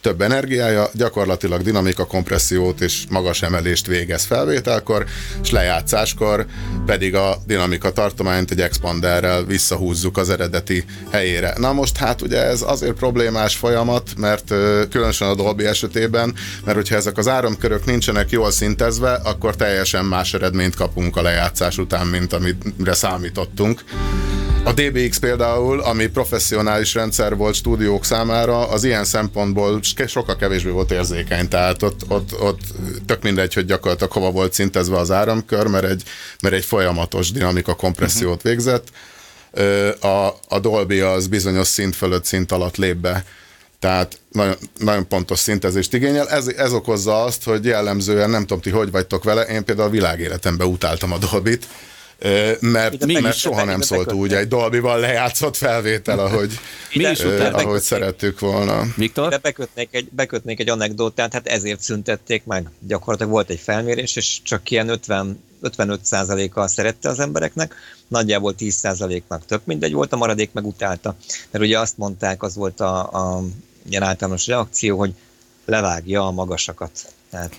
több energiája, gyakorlatilag dinamika kompressziót és magas emelést végez felvételkor, és lejátszáskor pedig a dinamika tartományt egy expanderrel visszahúzzuk az eredeti helyére. Na most hát ugye ez azért problémás folyamat, mert különösen a Dolby esetében, mert hogyha ezek az áramkörök nincsenek jól szintezve, akkor teljesen más eredményt kapunk a lejátszás után, mint amire számítottunk. A DBX például, ami professzionális rendszer volt stúdiók számára, az ilyen szempontból sokkal kevésbé volt érzékeny, tehát ott, ott, ott tök mindegy, hogy gyakorlatilag hova volt szintezve az áramkör, mert egy, mert egy folyamatos dinamika kompressziót uh-huh. végzett. A, a Dolby az bizonyos szint fölött, szint alatt lép be tehát nagyon, nagyon pontos szintezést igényel. Ez, ez okozza azt, hogy jellemzően, nem tudom ti, hogy vagytok vele, én például a világéletemben utáltam a Dolbit, mert, mi mert soha nem szólt úgy egy Dolby-val lejátszott felvétel, ahogy, Mi is uh, ahogy szerettük volna.
Viktor? De bekötnék egy, bekötnék egy anekdotát, hát ezért szüntették meg. Gyakorlatilag volt egy felmérés, és csak ilyen 50 55%-kal szerette az embereknek, nagyjából 10%-nak tök mindegy volt, a maradék meg utálta. Mert ugye azt mondták, az volt a, a ilyen általános reakció, hogy levágja a magasakat tehát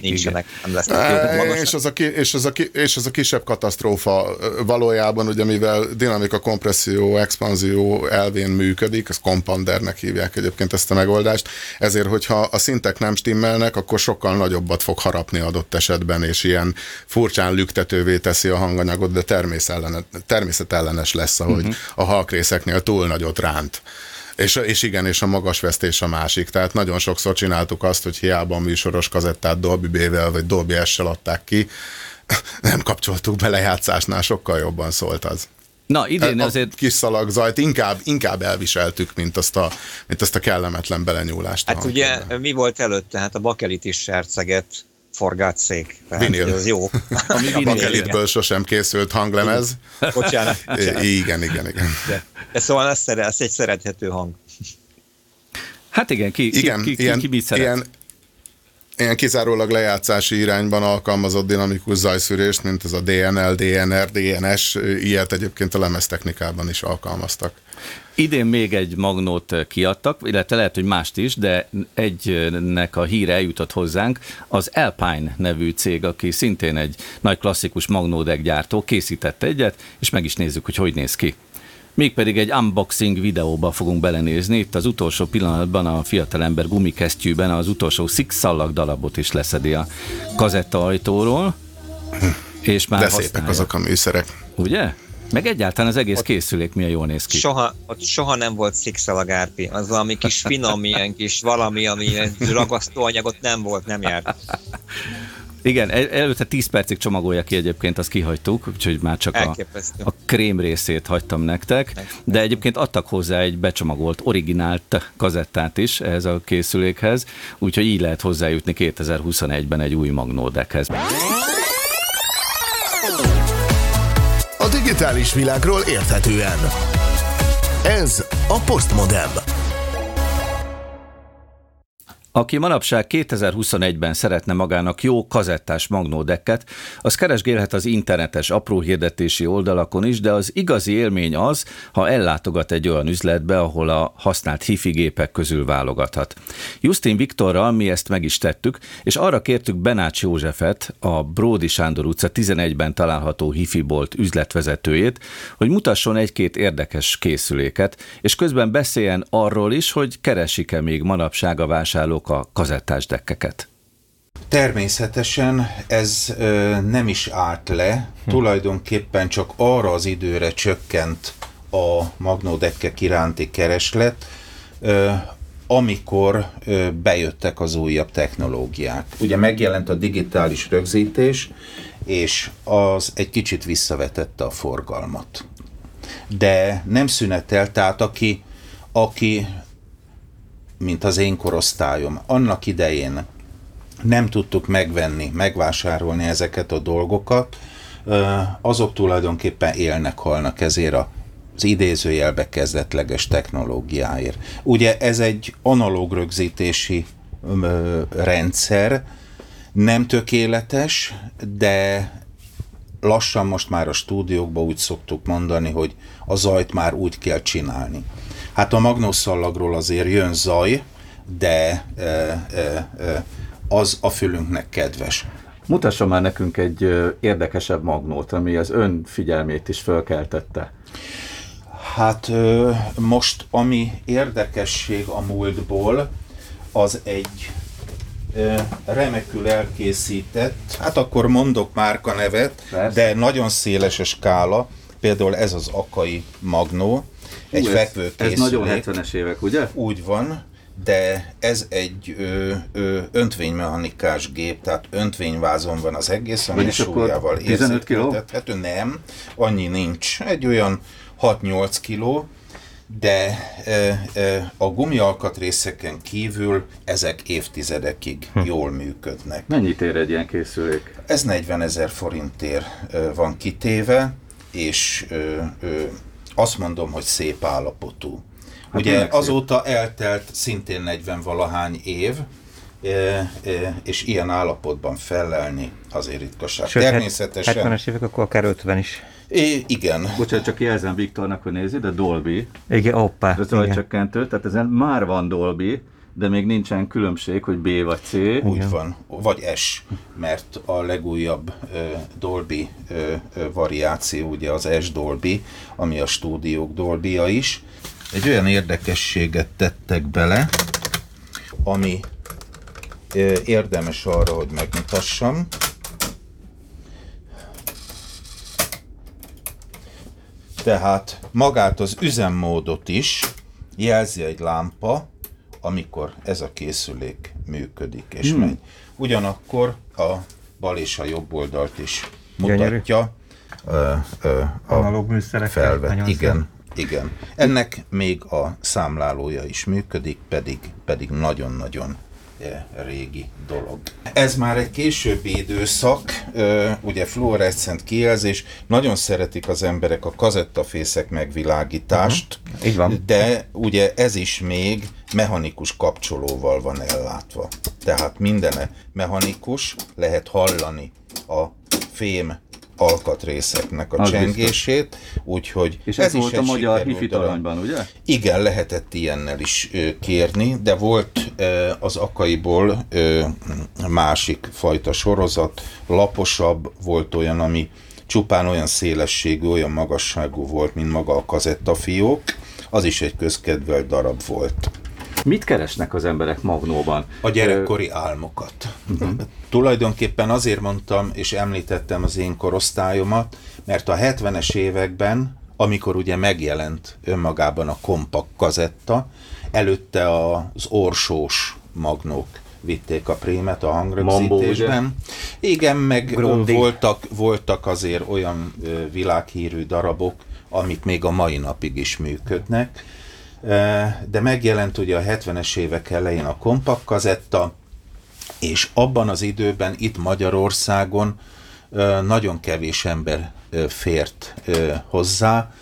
nincsenek, nem lesznek
és az, a ki, és, az a ki, és az a kisebb katasztrófa valójában, ugye mivel dinamika, kompresszió, expanzió elvén működik, ezt kompandernek hívják egyébként ezt a megoldást, ezért, hogyha a szintek nem stimmelnek, akkor sokkal nagyobbat fog harapni adott esetben, és ilyen furcsán lüktetővé teszi a hanganyagot, de természetellenes lesz, ahogy uh-huh. a halkrészeknél túl nagyot ránt. És, és igen, és a magas vesztés a másik. Tehát nagyon sokszor csináltuk azt, hogy hiába a műsoros kazettát Dolby B-vel vagy Dolby S-sel adták ki, nem kapcsoltuk bele játszásnál, sokkal jobban szólt az.
Na, idén
a
azért...
kis szalagzajt inkább, inkább elviseltük, mint azt, a, mint azt a kellemetlen belenyúlást.
Hát ugye mi volt előtte? Hát a bakelit is serceget forgátszék.
Vinil.
Ez jó.
Ami a bakelitből sosem készült hanglemez.
Bocsánat. bocsánat.
Igen, igen, igen.
De, de szóval ez, ez egy szerethető hang.
Hát igen, ki, igen, ki, ki, ilyen, ki mit szeret? Ilyen,
ilyen kizárólag lejátszási irányban alkalmazott dinamikus zajszűrést, mint ez a DNL, DNR, DNS, ilyet egyébként a lemeztechnikában is alkalmaztak.
Idén még egy magnót kiadtak, illetve lehet, hogy mást is, de egynek a híre eljutott hozzánk. Az Alpine nevű cég, aki szintén egy nagy klasszikus magnódek gyártó, készített egyet, és meg is nézzük, hogy hogy néz ki. Mégpedig egy unboxing videóba fogunk belenézni. Itt az utolsó pillanatban a fiatalember gumikesztyűben az utolsó szikszallag darabot is leszedi a kazetta ajtóról. És már
De használja. szépek azok a műszerek.
Ugye? Meg egyáltalán az egész ott készülék milyen jól néz ki.
Soha, ott soha nem volt szikszalag árpi. Az valami kis finom, ilyen kis valami, ami ragasztóanyagot nem volt, nem járt.
Igen, előtte 10 percig csomagolja ki egyébként, azt kihagytuk, úgyhogy már csak a, a krém részét hagytam nektek, de egyébként adtak hozzá egy becsomagolt, originált kazettát is ehhez a készülékhez, úgyhogy így lehet hozzájutni 2021-ben egy új magnódekhez.
A digitális világról érthetően. Ez a Postmodem.
Aki manapság 2021-ben szeretne magának jó kazettás magnódekket, az keresgélhet az internetes apró hirdetési oldalakon is, de az igazi élmény az, ha ellátogat egy olyan üzletbe, ahol a használt hifi gépek közül válogathat. Justin Viktorral mi ezt meg is tettük, és arra kértük Benács Józsefet, a Bródi Sándor utca 11-ben található hifi bolt üzletvezetőjét, hogy mutasson egy-két érdekes készüléket, és közben beszéljen arról is, hogy keresik-e még manapság a vásárlók a kazettás dekkeket?
Természetesen ez ö, nem is állt le, hm. tulajdonképpen csak arra az időre csökkent a magnódekkek iránti kereslet, ö, amikor ö, bejöttek az újabb technológiák. Ugye megjelent a digitális rögzítés, és az egy kicsit visszavetette a forgalmat. De nem szünetel, tehát aki, aki mint az én korosztályom. Annak idején nem tudtuk megvenni, megvásárolni ezeket a dolgokat, azok tulajdonképpen élnek, halnak ezért a az idézőjelbe kezdetleges technológiáért. Ugye ez egy analóg rögzítési rendszer, nem tökéletes, de lassan most már a stúdiókban úgy szoktuk mondani, hogy a zajt már úgy kell csinálni. Hát a magnószallagról azért jön zaj, de e, e, e, az a fülünknek kedves.
Mutassa már nekünk egy érdekesebb magnót, ami az ön figyelmét is fölkeltette.
Hát most, ami érdekesség a múltból, az egy remekül elkészített, hát akkor mondok márka nevet, Persze. de nagyon széles a skála, például ez az Akai Magnó, egy fekvő
ez, ez nagyon 70-es évek, ugye?
Úgy van, de ez egy ö, ö, öntvénymechanikás gép, tehát öntvényvázon van az egész, ami súlyával
15 kg?
Nem, annyi nincs. Egy olyan 6-8 kiló, de e, e, a gumialkatrészeken kívül ezek évtizedekig hm. jól működnek.
Mennyit ér egy ilyen készülék?
Ez 40 ezer forintért e, van kitéve, és azt mondom, hogy szép állapotú. Hát Ugye azóta szép. eltelt szintén 40 valahány év, e, e, és ilyen állapotban fellelni azért ritkaság.
Sőt, Természetesen... 70-es évek, akkor akár 50 is.
É, igen.
Bocsánat, csak jelzem Viktornak, hogy nézi, de Dolby.
Igen, oppá.
Ez csökkentő, tehát ezen már van Dolby, de még nincsen különbség, hogy B vagy C.
Úgy van, vagy S, mert a legújabb uh, Dolby uh, variáció ugye az S Dolby, ami a stúdiók dolby -a is. Egy olyan érdekességet tettek bele, ami uh, érdemes arra, hogy megmutassam. Tehát magát az üzemmódot is jelzi egy lámpa, amikor ez a készülék működik és hmm. megy. Ugyanakkor a bal és a jobb oldalt is mutatja. Ö,
ö, a Analóg
felvet. Igen, igen. Ennek még a számlálója is működik, pedig pedig nagyon-nagyon régi dolog. Ez már egy későbbi időszak, ugye fluoreszcent kijelzés, nagyon szeretik az emberek a kazettafészek megvilágítást, uh-huh. Így van. de ugye ez is még mechanikus kapcsolóval van ellátva. Tehát mindene mechanikus, lehet hallani a fém alkatrészeknek a az csengését, úgyhogy
És ez, ez volt a magyar hifi talanyban, ugye?
Igen, lehetett ilyennel is kérni, de volt az akaiból másik fajta sorozat, laposabb, volt olyan, ami csupán olyan szélességű, olyan magasságú volt, mint maga a kazettafiók, az is egy közkedvelt darab volt.
Mit keresnek az emberek Magnóban?
A gyerekkori álmokat. Uh-huh. Tulajdonképpen azért mondtam és említettem az én korosztályomat, mert a 70-es években, amikor ugye megjelent önmagában a kompakt kazetta, előtte az orsós magnók vitték a prémet a hangrögzítésben. Igen, meg voltak, voltak azért olyan világhírű darabok, amik még a mai napig is működnek de megjelent ugye a 70-es évek elején a kompakt kazetta, és abban az időben itt Magyarországon nagyon kevés ember fért hozzá,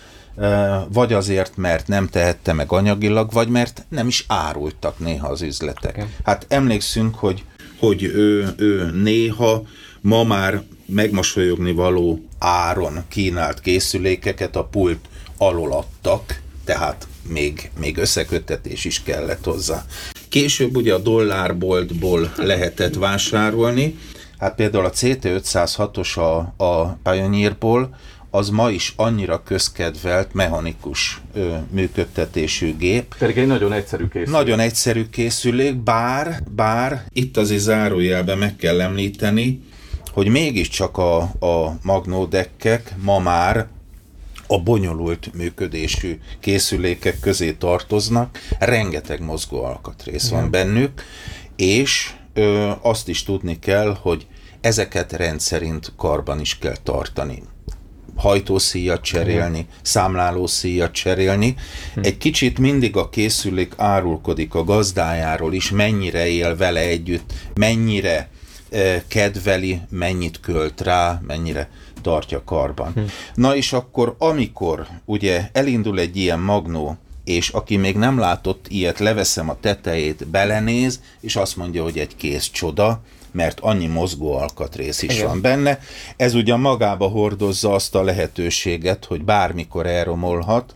vagy azért, mert nem tehette meg anyagilag, vagy mert nem is árultak néha az üzletek. Hát emlékszünk, hogy, hogy ő, ő néha ma már megmosolyogni való áron kínált készülékeket a pult alól adtak, tehát még, még összeköttetés is kellett hozzá. Később ugye a dollárboltból lehetett vásárolni, hát például a CT506-os a, a Pioneerból, az ma is annyira közkedvelt mechanikus ö, működtetésű gép.
Pedig egy nagyon egyszerű készülék.
Nagyon egyszerű készülék, bár, bár itt azért zárójelben meg kell említeni, hogy mégiscsak a, a magnódekkek ma már a bonyolult működésű készülékek közé tartoznak, rengeteg mozgó alkatrész van bennük, és ö, azt is tudni kell, hogy ezeket rendszerint karban is kell tartani hajtószíjat cserélni, számlálószíjat cserélni. Hm. Egy kicsit mindig a készülék árulkodik a gazdájáról is, mennyire él vele együtt, mennyire kedveli, mennyit költ rá, mennyire tartja karban. Hm. Na és akkor, amikor ugye elindul egy ilyen magnó, és aki még nem látott ilyet, leveszem a tetejét, belenéz, és azt mondja, hogy egy kész csoda, mert annyi mozgó alkatrész is Igen. van benne. Ez ugyan magába hordozza azt a lehetőséget, hogy bármikor elromolhat,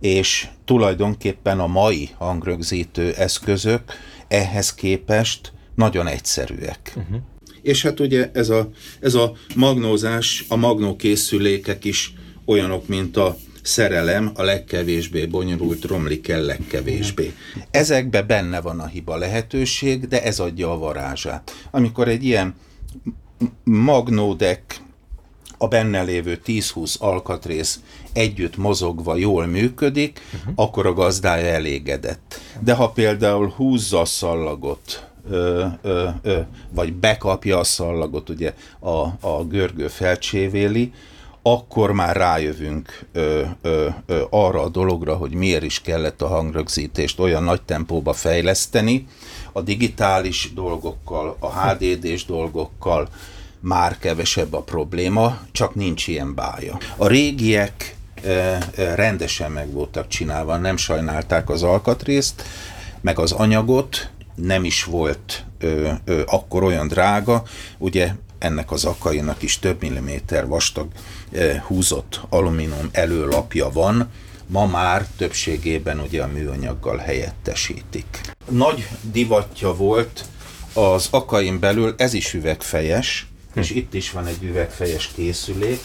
és tulajdonképpen a mai hangrögzítő eszközök ehhez képest nagyon egyszerűek. Uh-huh. És hát ugye ez a, ez a magnózás, a magnókészülékek is olyanok, mint a szerelem a legkevésbé bonyolult romlik el legkevésbé. Ezekbe benne van a hiba lehetőség, de ez adja a varázsát. Amikor egy ilyen magnódek a benne lévő 10-20 alkatrész együtt mozogva jól működik, uh-huh. akkor a gazdája elégedett. De ha például húzza a szallagot, ö, ö, ö, vagy bekapja a szallagot, ugye a, a görgő felcsévéli, akkor már rájövünk ö, ö, ö, arra a dologra, hogy miért is kellett a hangrögzítést olyan nagy tempóba fejleszteni. A digitális dolgokkal, a HDD-s dolgokkal már kevesebb a probléma, csak nincs ilyen bája. A régiek rendesen meg voltak csinálva, nem sajnálták az alkatrészt, meg az anyagot, nem is volt ö, ö, akkor olyan drága, ugye ennek az akainak is több milliméter vastag eh, húzott alumínium előlapja van, ma már többségében ugye a műanyaggal helyettesítik. Nagy divatja volt az akain belül, ez is üvegfejes, hm. és itt is van egy üvegfejes készülék.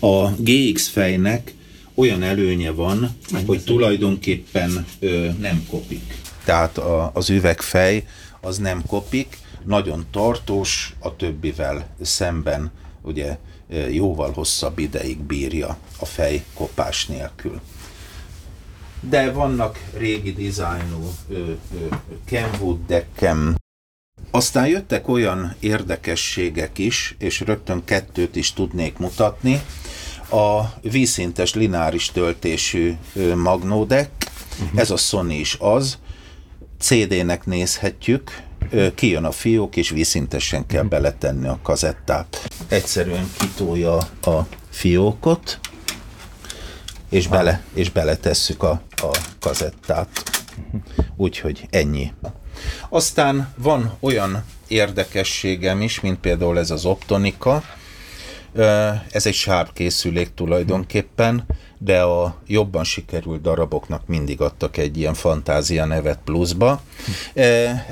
A GX fejnek olyan előnye van, hogy tulajdonképpen ö, nem kopik. Tehát a, az üvegfej az nem kopik, nagyon tartós, a többivel szemben ugye e, jóval hosszabb ideig bírja a fej kopás nélkül. De vannak régi dizájnú Kenwood dekkem. Aztán jöttek olyan érdekességek is, és rögtön kettőt is tudnék mutatni. A vízszintes lineáris töltésű magnódek, uh-huh. ez a Sony is az, CD-nek nézhetjük, kijön a fiók, és vízszintesen kell beletenni a kazettát. Egyszerűen kitolja a fiókot, és, bele, és beletesszük a, a kazettát. Úgyhogy ennyi. Aztán van olyan érdekességem is, mint például ez az optonika. Ez egy sárkészülék tulajdonképpen, de a jobban sikerült daraboknak mindig adtak egy ilyen fantázia nevet pluszba. E,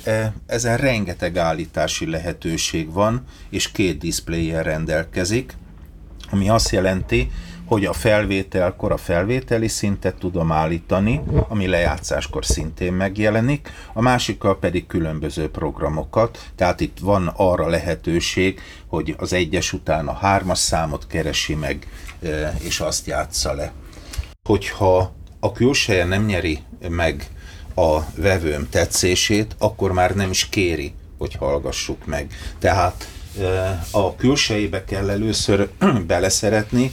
e, ezen rengeteg állítási lehetőség van, és két diszpléjjel rendelkezik, ami azt jelenti, hogy a felvételkor a felvételi szintet tudom állítani, ami lejátszáskor szintén megjelenik, a másikkal pedig különböző programokat, tehát itt van arra lehetőség, hogy az egyes után a hármas számot keresi meg, és azt játsza le. Hogyha a külseje nem nyeri meg a vevőm tetszését, akkor már nem is kéri, hogy hallgassuk meg. Tehát a külsejébe kell először beleszeretni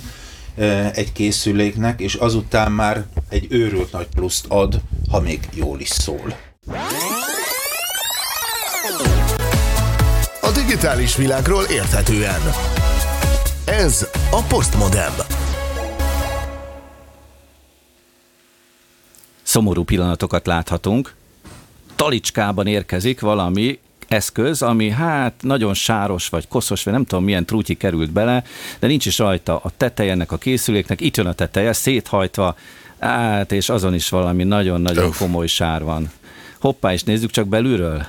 egy készüléknek, és azután már egy őrült nagy pluszt ad, ha még jól is szól.
A digitális világról érthetően. Ez a Postmodem.
Szomorú pillanatokat láthatunk. Talicskában érkezik valami eszköz, ami hát nagyon sáros vagy koszos, vagy nem tudom milyen trútyi került bele, de nincs is rajta a teteje a készüléknek, itt jön a teteje, széthajtva, át, és azon is valami nagyon-nagyon komoly sár van. Hoppá, és nézzük csak belülről.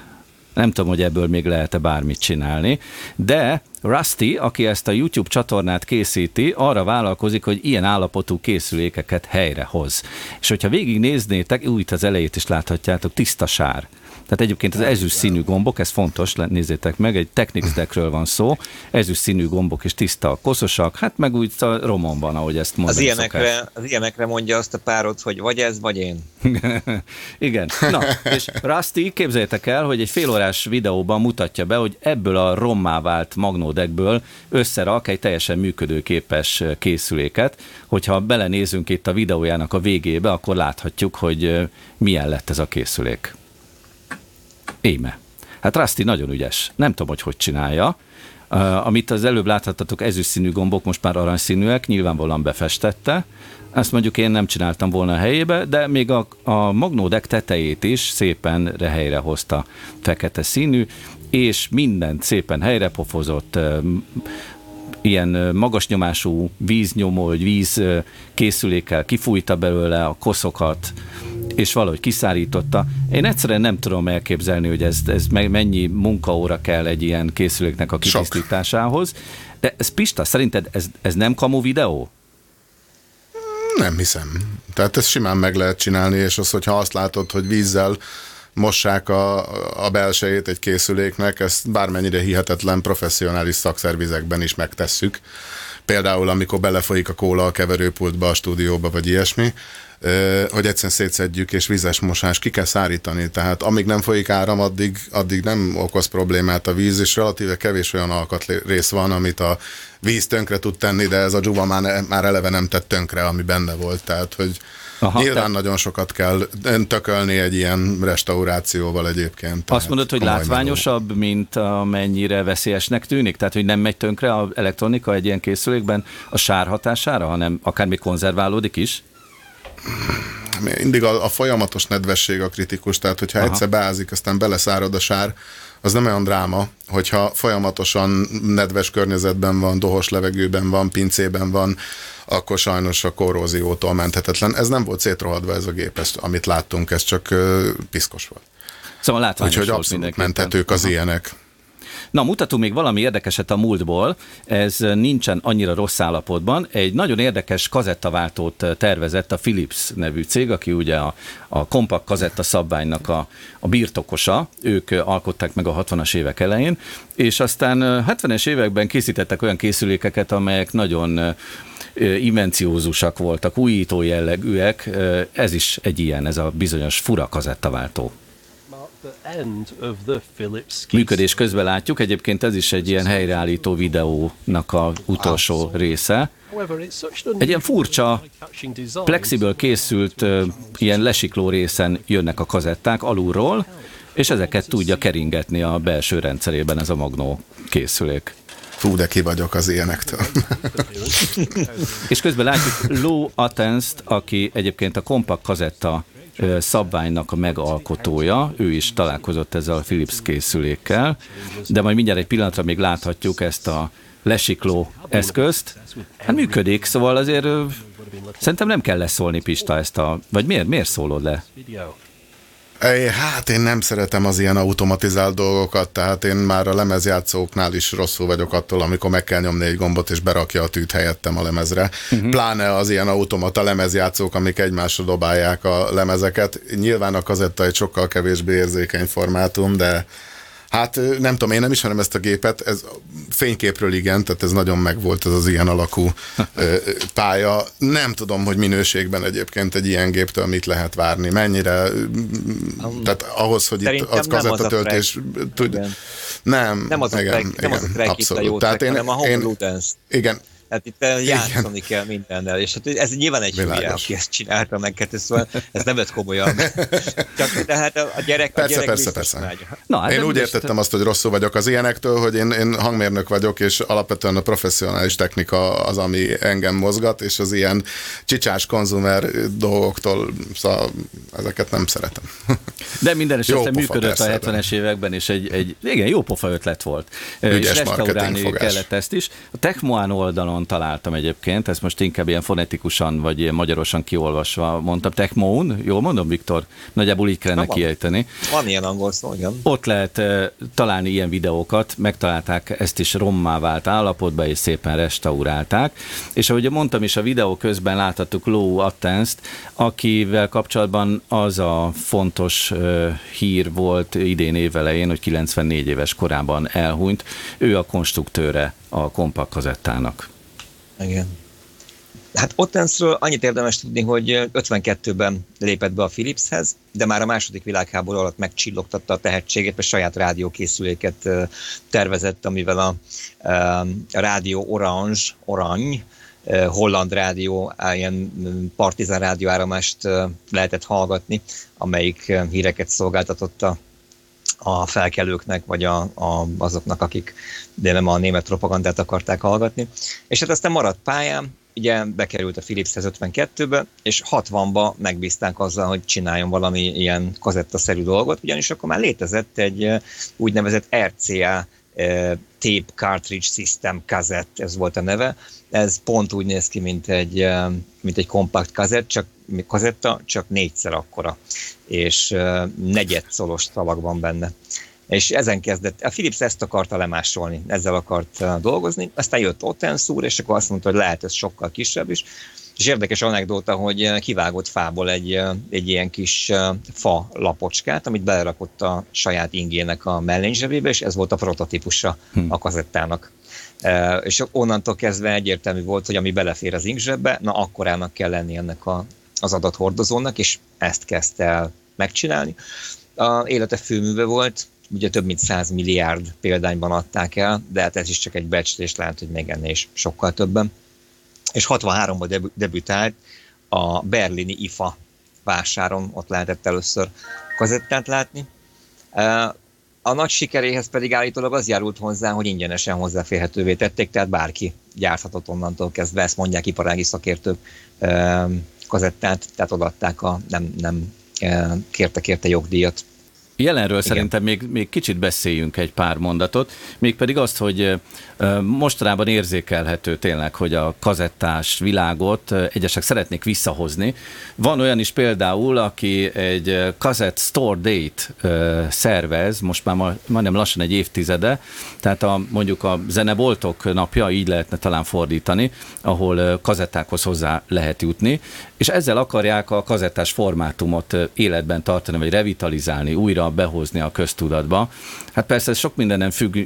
Nem tudom, hogy ebből még lehet-e bármit csinálni, de Rusty, aki ezt a YouTube csatornát készíti, arra vállalkozik, hogy ilyen állapotú készülékeket helyrehoz. És hogyha végignéznétek, úgy az elejét is láthatjátok, tiszta sár. Tehát egyébként az ezüst színű gombok, ez fontos, nézzétek meg, egy Technics deckről van szó, ezüst színű gombok és tiszta koszosak, hát meg úgy a romon van, ahogy ezt mondani
az ilyenekre, az ilyenekre mondja azt a párod, hogy vagy ez, vagy én.
Igen. Na, és Rusty, képzeljétek el, hogy egy félórás videóban mutatja be, hogy ebből a rommá vált magnódekből összerak egy teljesen működőképes készüléket. Hogyha belenézünk itt a videójának a végébe, akkor láthatjuk, hogy milyen lett ez a készülék. Éme. Hát Rusty nagyon ügyes. Nem tudom, hogy hogy csinálja. Uh, amit az előbb láthattatok, ezüst színű gombok most már aranyszínűek, nyilvánvalóan befestette. Ezt mondjuk én nem csináltam volna a helyébe, de még a, a magnódek tetejét is szépen helyre hozta fekete színű, és mindent szépen helyre pofozott, ilyen magas nyomású víznyomó, vagy víz készülékkel kifújta belőle a koszokat, és valahogy kiszárította. Én egyszerűen nem tudom elképzelni, hogy ez, ez mennyi munkaóra kell egy ilyen készüléknek a kitisztításához. De ez Pista, szerinted ez, ez nem kamu videó?
Nem hiszem. Tehát ezt simán meg lehet csinálni, és az, hogyha azt látod, hogy vízzel mossák a, a belsejét egy készüléknek, ezt bármennyire hihetetlen professzionális szakszervizekben is megtesszük. Például, amikor belefolyik a kóla a keverőpultba, a stúdióba, vagy ilyesmi, hogy egyszerűen szétszedjük, és vizes mosás ki kell szárítani. Tehát amíg nem folyik áram, addig, addig nem okoz problémát a víz, és relatíve kevés olyan alkatrész van, amit a víz tönkre tud tenni, de ez a dzsuva már, már eleve nem tett tönkre, ami benne volt. Tehát, hogy Aha, Nyilván te... nagyon sokat kell tökölni egy ilyen restaurációval egyébként.
Azt mondod, hogy látványosabb, meló. mint amennyire veszélyesnek tűnik? Tehát, hogy nem megy tönkre az elektronika egy ilyen készülékben a sár hatására, hanem akár még konzerválódik is?
Mindig a, a folyamatos nedvesség a kritikus, tehát hogyha Aha. egyszer beázik, aztán beleszárad a sár, az nem olyan dráma, hogyha folyamatosan nedves környezetben van, dohos levegőben van, pincében van, akkor sajnos a korróziótól menthetetlen. Ez nem volt szétrohadva ez a gép, ezt, amit láttunk, ez csak piszkos volt.
Szóval látványos
Úgyhogy abszolút mentetők az Aha. ilyenek.
Na, mutatunk még valami érdekeset a múltból, ez nincsen annyira rossz állapotban. Egy nagyon érdekes kazettaváltót tervezett a Philips nevű cég, aki ugye a, a kompakt kazetta szabványnak a, a birtokosa, ők alkották meg a 60-as évek elején, és aztán 70-es években készítettek olyan készülékeket, amelyek nagyon invenciózusak voltak, újító jellegűek, ez is egy ilyen, ez a bizonyos fura kazettaváltó működés közben látjuk. Egyébként ez is egy ilyen helyreállító videónak a utolsó része. Egy ilyen furcsa, plexiből készült ilyen lesikló részen jönnek a kazetták alulról, és ezeket tudja keringetni a belső rendszerében ez a magnó készülék.
Fú, de ki vagyok az ilyenektől.
és közben látjuk Lou Attenst, aki egyébként a kompakt kazetta szabványnak a megalkotója, ő is találkozott ezzel a Philips készülékkel, de majd mindjárt egy pillanatra még láthatjuk ezt a lesikló eszközt. Hát működik, szóval azért szerintem nem kell leszólni Pista ezt a... Vagy miért, miért szólod le?
Hát én nem szeretem az ilyen automatizált dolgokat, tehát én már a lemezjátszóknál is rosszul vagyok attól, amikor meg kell nyomni egy gombot, és berakja a tűt helyettem a lemezre. Uh-huh. Pláne az ilyen automata lemezjátszók, amik egymásra dobálják a lemezeket. Nyilván a kazetta egy sokkal kevésbé érzékeny formátum, de Hát nem tudom, én nem ismerem ezt a gépet, ez fényképről igen, tehát ez nagyon megvolt ez az ilyen alakú pálya. Nem tudom, hogy minőségben egyébként egy ilyen géptől mit lehet várni, mennyire, tehát ahhoz, hogy itt az kazettatöltés tud, nem,
nem az a track, nem az a track abszolút. Jó tehát track, én, hanem a
én, Igen,
Hát itt játszani Igen. kell mindennel, és hát ez nyilván egy hülye, aki ezt csinálta meg, hát ez, szóval, ez nem vett komolyan. Csak tehát a gyerek,
persze,
a gyerek
persze, persze. Na, hát én úgy értettem azt, hogy rosszul vagyok az ilyenektől, hogy én, én hangmérnök vagyok, és alapvetően a professzionális technika az, ami engem mozgat, és az ilyen csicsás konzumer dolgoktól, szóval ezeket nem szeretem.
De minden esetre működött a 70-es években, és egy, egy igen, jó pofa ötlet volt.
Ügyes és restaurálni
kellett ezt is. A Techmoan oldalon találtam egyébként, ezt most inkább ilyen fonetikusan, vagy ilyen magyarosan kiolvasva mondtam. Techmoan, jól mondom, Viktor? Nagyjából így kellene van. kiejteni.
Van ilyen angol szó, igen.
Ott lehet uh, találni ilyen videókat, megtalálták ezt is rommá vált állapotba, és szépen restaurálták. És ahogy mondtam is, a videó közben láthattuk Lou Attenst, akivel kapcsolatban az a fontos uh, hír volt idén évelején, hogy 94 éves korában elhunyt. Ő a konstruktőre a kompakt kazettának.
Igen. Hát Ottensről annyit érdemes tudni, hogy 52-ben lépett be a Philipshez, de már a második világháború alatt megcsillogtatta a tehetségét, mert saját rádiókészüléket tervezett, amivel a, a rádió Orange, Orange, holland rádió, ilyen partizán rádióáramást lehetett hallgatni, amelyik híreket szolgáltatott a a felkelőknek, vagy a, a, azoknak, akik de nem a német propagandát akarták hallgatni. És hát aztán maradt pályán, ugye bekerült a Philips 52-be, és 60-ba megbízták azzal, hogy csináljon valami ilyen kazettaszerű dolgot, ugyanis akkor már létezett egy úgynevezett RCA Tape Cartridge System kazett, ez volt a neve. Ez pont úgy néz ki, mint egy, mint egy kompakt kazett, csak kazetta, csak négyszer akkora, és negyed szolos szavak van benne. És ezen kezdett, a Philips ezt akarta lemásolni, ezzel akart dolgozni, aztán jött Ottensur, és akkor azt mondta, hogy lehet ez sokkal kisebb is, és érdekes anekdóta, hogy kivágott fából egy, egy ilyen kis fa lapocskát, amit belerakott a saját ingének a mellényzsebébe, és ez volt a prototípusa hm. a kazettának. És onnantól kezdve egyértelmű volt, hogy ami belefér az inkzsebbe, na akkorának kell lenni ennek a, az adathordozónak, és ezt kezdte el megcsinálni. A élete főműve volt, ugye több mint 100 milliárd példányban adták el, de hát ez is csak egy becslés, lehet, hogy még ennél is sokkal többen. És 63-ban debü- debütált a berlini IFA vásáron, ott lehetett először kazettát látni. A nagy sikeréhez pedig állítólag az járult hozzá, hogy ingyenesen hozzáférhetővé tették, tehát bárki gyárthatott onnantól kezdve, ezt mondják iparági szakértők kazettát, tehát odaadták a nem, nem kértek érte jogdíjat
Jelenről Igen. szerintem még, még kicsit beszéljünk egy pár mondatot, mégpedig azt, hogy mostanában érzékelhető tényleg, hogy a kazettás világot egyesek szeretnék visszahozni. Van olyan is például, aki egy kazett store date szervez, most már majdnem lassan egy évtizede, tehát a, mondjuk a zeneboltok napja, így lehetne talán fordítani, ahol kazettákhoz hozzá lehet jutni, és ezzel akarják a kazettás formátumot életben tartani, vagy revitalizálni, újra behozni a köztudatba. Hát persze ez sok mindenen függ,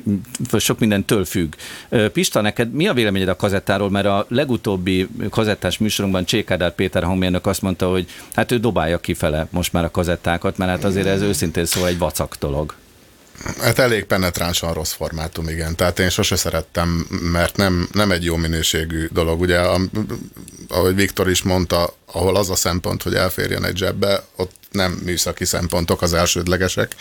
sok mindentől függ. Pista, neked mi a véleményed a kazettáról? Mert a legutóbbi kazettás műsorunkban Csékádár Péter hangmérnök azt mondta, hogy hát ő dobálja kifele most már a kazettákat, mert hát azért ez őszintén szó egy vacak dolog.
Hát elég penetránsan rossz formátum, igen. Tehát én sose szerettem, mert nem, nem egy jó minőségű dolog. Ugye, ahogy Viktor is mondta, ahol az a szempont, hogy elférjen egy zsebbe, ott nem műszaki szempontok az elsődlegesek.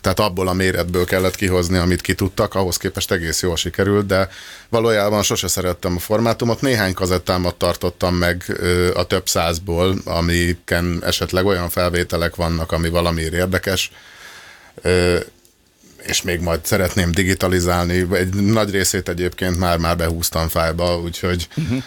Tehát abból a méretből kellett kihozni, amit ki tudtak, ahhoz képest egész jól sikerült, de valójában sose szerettem a formátumot. Néhány kazettámat tartottam meg a több százból, amiken esetleg olyan felvételek vannak, ami valamiért érdekes és még majd szeretném digitalizálni. Egy nagy részét egyébként már-már behúztam fájba, úgyhogy uh-huh.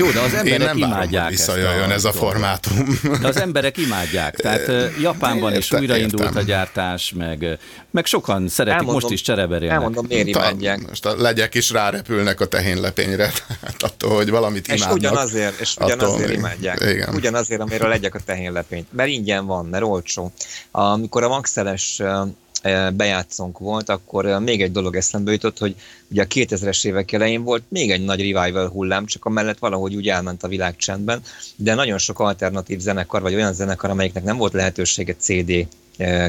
Jó, de az emberek Én nem imádják
várom, visszajöjjön ez a formátum.
De az emberek imádják. Tehát Japánban is újraindult értem. a gyártás, meg, meg sokan szeretik, elmondom, most is csereberélnek.
Elmondom, miért imádják.
Most a legyek is rárepülnek a tehénlepényre, hát attól, hogy valamit imádnak.
És ugyanazért, és ugyanazért attól, imádják. Igen. Ugyanazért, amire a legyek a tehénlepényt. Mert ingyen van, mert olcsó. Amikor a maxeles bejátszónk volt, akkor még egy dolog eszembe jutott, hogy ugye a 2000-es évek elején volt még egy nagy revival hullám, csak amellett valahogy úgy elment a világ csendben, de nagyon sok alternatív zenekar, vagy olyan zenekar, amelyiknek nem volt lehetősége CD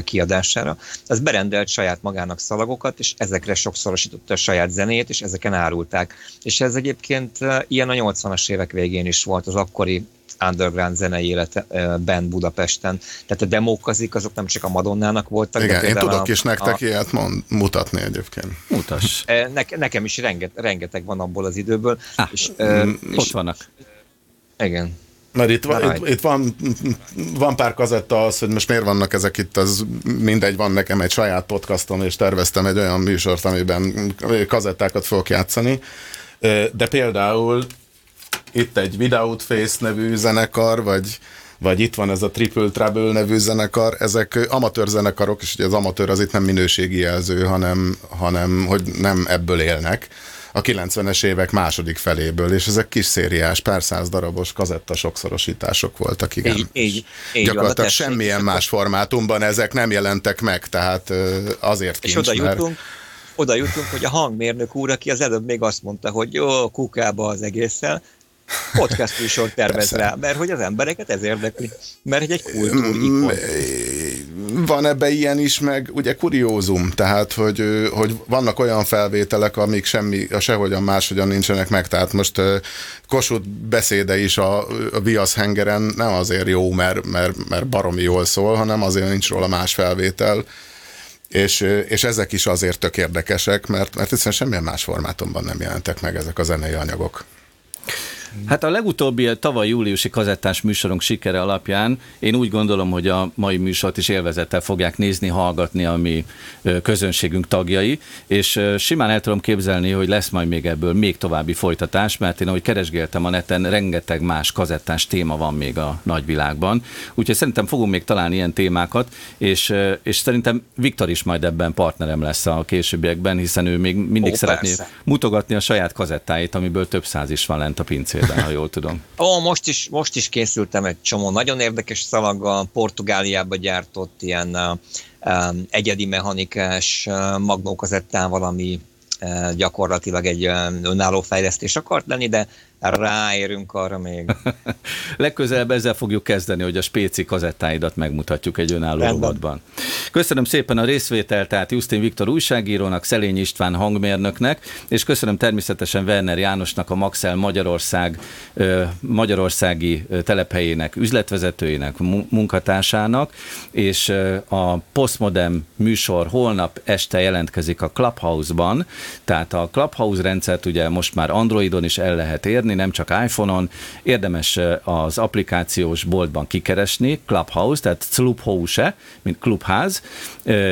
kiadására, az berendelt saját magának szalagokat, és ezekre sokszorosította a saját zenét, és ezeken árulták. És ez egyébként ilyen a 80-as évek végén is volt az akkori underground zenei életben Budapesten. Tehát a demókazik azok nem csak a Madonnának voltak.
Igen, én tudok a, is nektek a, ilyet mond, mutatni egyébként.
Mutass.
Ne, nekem is renget, rengeteg van abból az időből.
Ah, és, és, ott vannak.
Igen.
Mert itt, van, itt, itt van, van pár kazetta az, hogy most miért vannak ezek itt, az mindegy, van nekem egy saját podcastom, és terveztem egy olyan műsort, amiben kazettákat fogok játszani. De például itt egy Without Face nevű zenekar, vagy, vagy itt van ez a Triple Trouble nevű zenekar, ezek amatőr zenekarok, és ugye az amatőr az itt nem minőségi jelző, hanem, hanem hogy nem ebből élnek. A 90-es évek második feléből, és ezek kis szériás, pár száz darabos kazetta sokszorosítások voltak, igen. Így, így, így Gyakorlatilag van, semmilyen más formátumban ezek nem jelentek meg, tehát azért kincs,
És oda jutunk, oda jutunk, hogy a hangmérnök úr, aki az előbb még azt mondta, hogy jó, kukába az egésszel, podcast műsor tervez rá, mert hogy az embereket ez érdekli, mert egy kultúrikon.
Mm, van ebbe ilyen is, meg ugye kuriózum, tehát hogy, hogy vannak olyan felvételek, amik semmi, a sehogyan máshogyan nincsenek meg, tehát most Kossuth beszéde is a, a Viasz hengeren nem azért jó, mert, mert, mert baromi jól szól, hanem azért nincs róla más felvétel, és, és ezek is azért tök érdekesek, mert, mert egyszerűen semmilyen más formátumban nem jelentek meg ezek a zenei anyagok.
Hát a legutóbbi tavaly júliusi kazettás műsorunk sikere alapján én úgy gondolom, hogy a mai műsort is élvezettel fogják nézni, hallgatni a mi közönségünk tagjai, és simán el tudom képzelni, hogy lesz majd még ebből még további folytatás, mert én ahogy keresgéltem a neten, rengeteg más kazettás téma van még a nagyvilágban. Úgyhogy szerintem fogunk még találni ilyen témákat, és, és szerintem Viktor is majd ebben partnerem lesz a későbbiekben, hiszen ő még mindig Ó, szeretné persze. mutogatni a saját kazettáit, amiből több száz is van lent a pincén évben, ha jól tudom.
Ó, most is, most is készültem egy csomó nagyon érdekes szalaggal, Portugáliába gyártott ilyen uh, egyedi mechanikás uh, magnókazettával, ami gyakorlatilag egy önálló fejlesztés akart lenni, de ráérünk arra még.
Legközelebb ezzel fogjuk kezdeni, hogy a spéci kazettáidat megmutatjuk egy önálló robotban. Köszönöm szépen a részvételt, tehát Justin Viktor újságírónak, Szelény István hangmérnöknek, és köszönöm természetesen Werner Jánosnak, a Maxel Magyarország, Magyarországi telephelyének üzletvezetőjének, munkatársának, és a Postmodern műsor holnap este jelentkezik a Clubhouse-ban, tehát a Clubhouse rendszert ugye most már Androidon is el lehet érni, venni, nem csak iPhone-on. Érdemes az applikációs boltban kikeresni, Clubhouse, tehát Clubhouse, mint klubház,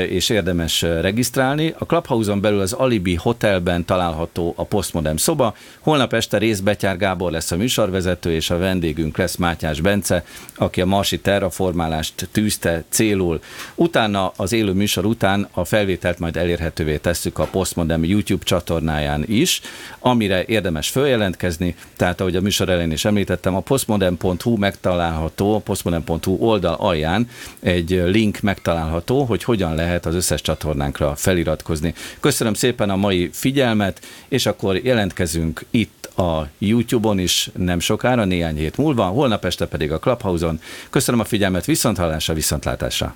és érdemes regisztrálni. A Clubhouse-on belül az Alibi Hotelben található a Postmodern szoba. Holnap este részbetyár Gábor lesz a műsorvezető, és a vendégünk lesz Mátyás Bence, aki a Marsi terraformálást tűzte célul. Utána, az élő műsor után a felvételt majd elérhetővé tesszük a Postmodern YouTube csatornáján is, amire érdemes följelentkezni, tehát ahogy a műsor elején is említettem, a postmodern.hu megtalálható, a postmodern.hu oldal alján egy link megtalálható, hogy hogyan lehet az összes csatornánkra feliratkozni. Köszönöm szépen a mai figyelmet, és akkor jelentkezünk itt a YouTube-on is nem sokára, néhány hét múlva, holnap este pedig a Clubhouse-on. Köszönöm a figyelmet, viszonthallásra, viszontlátásra!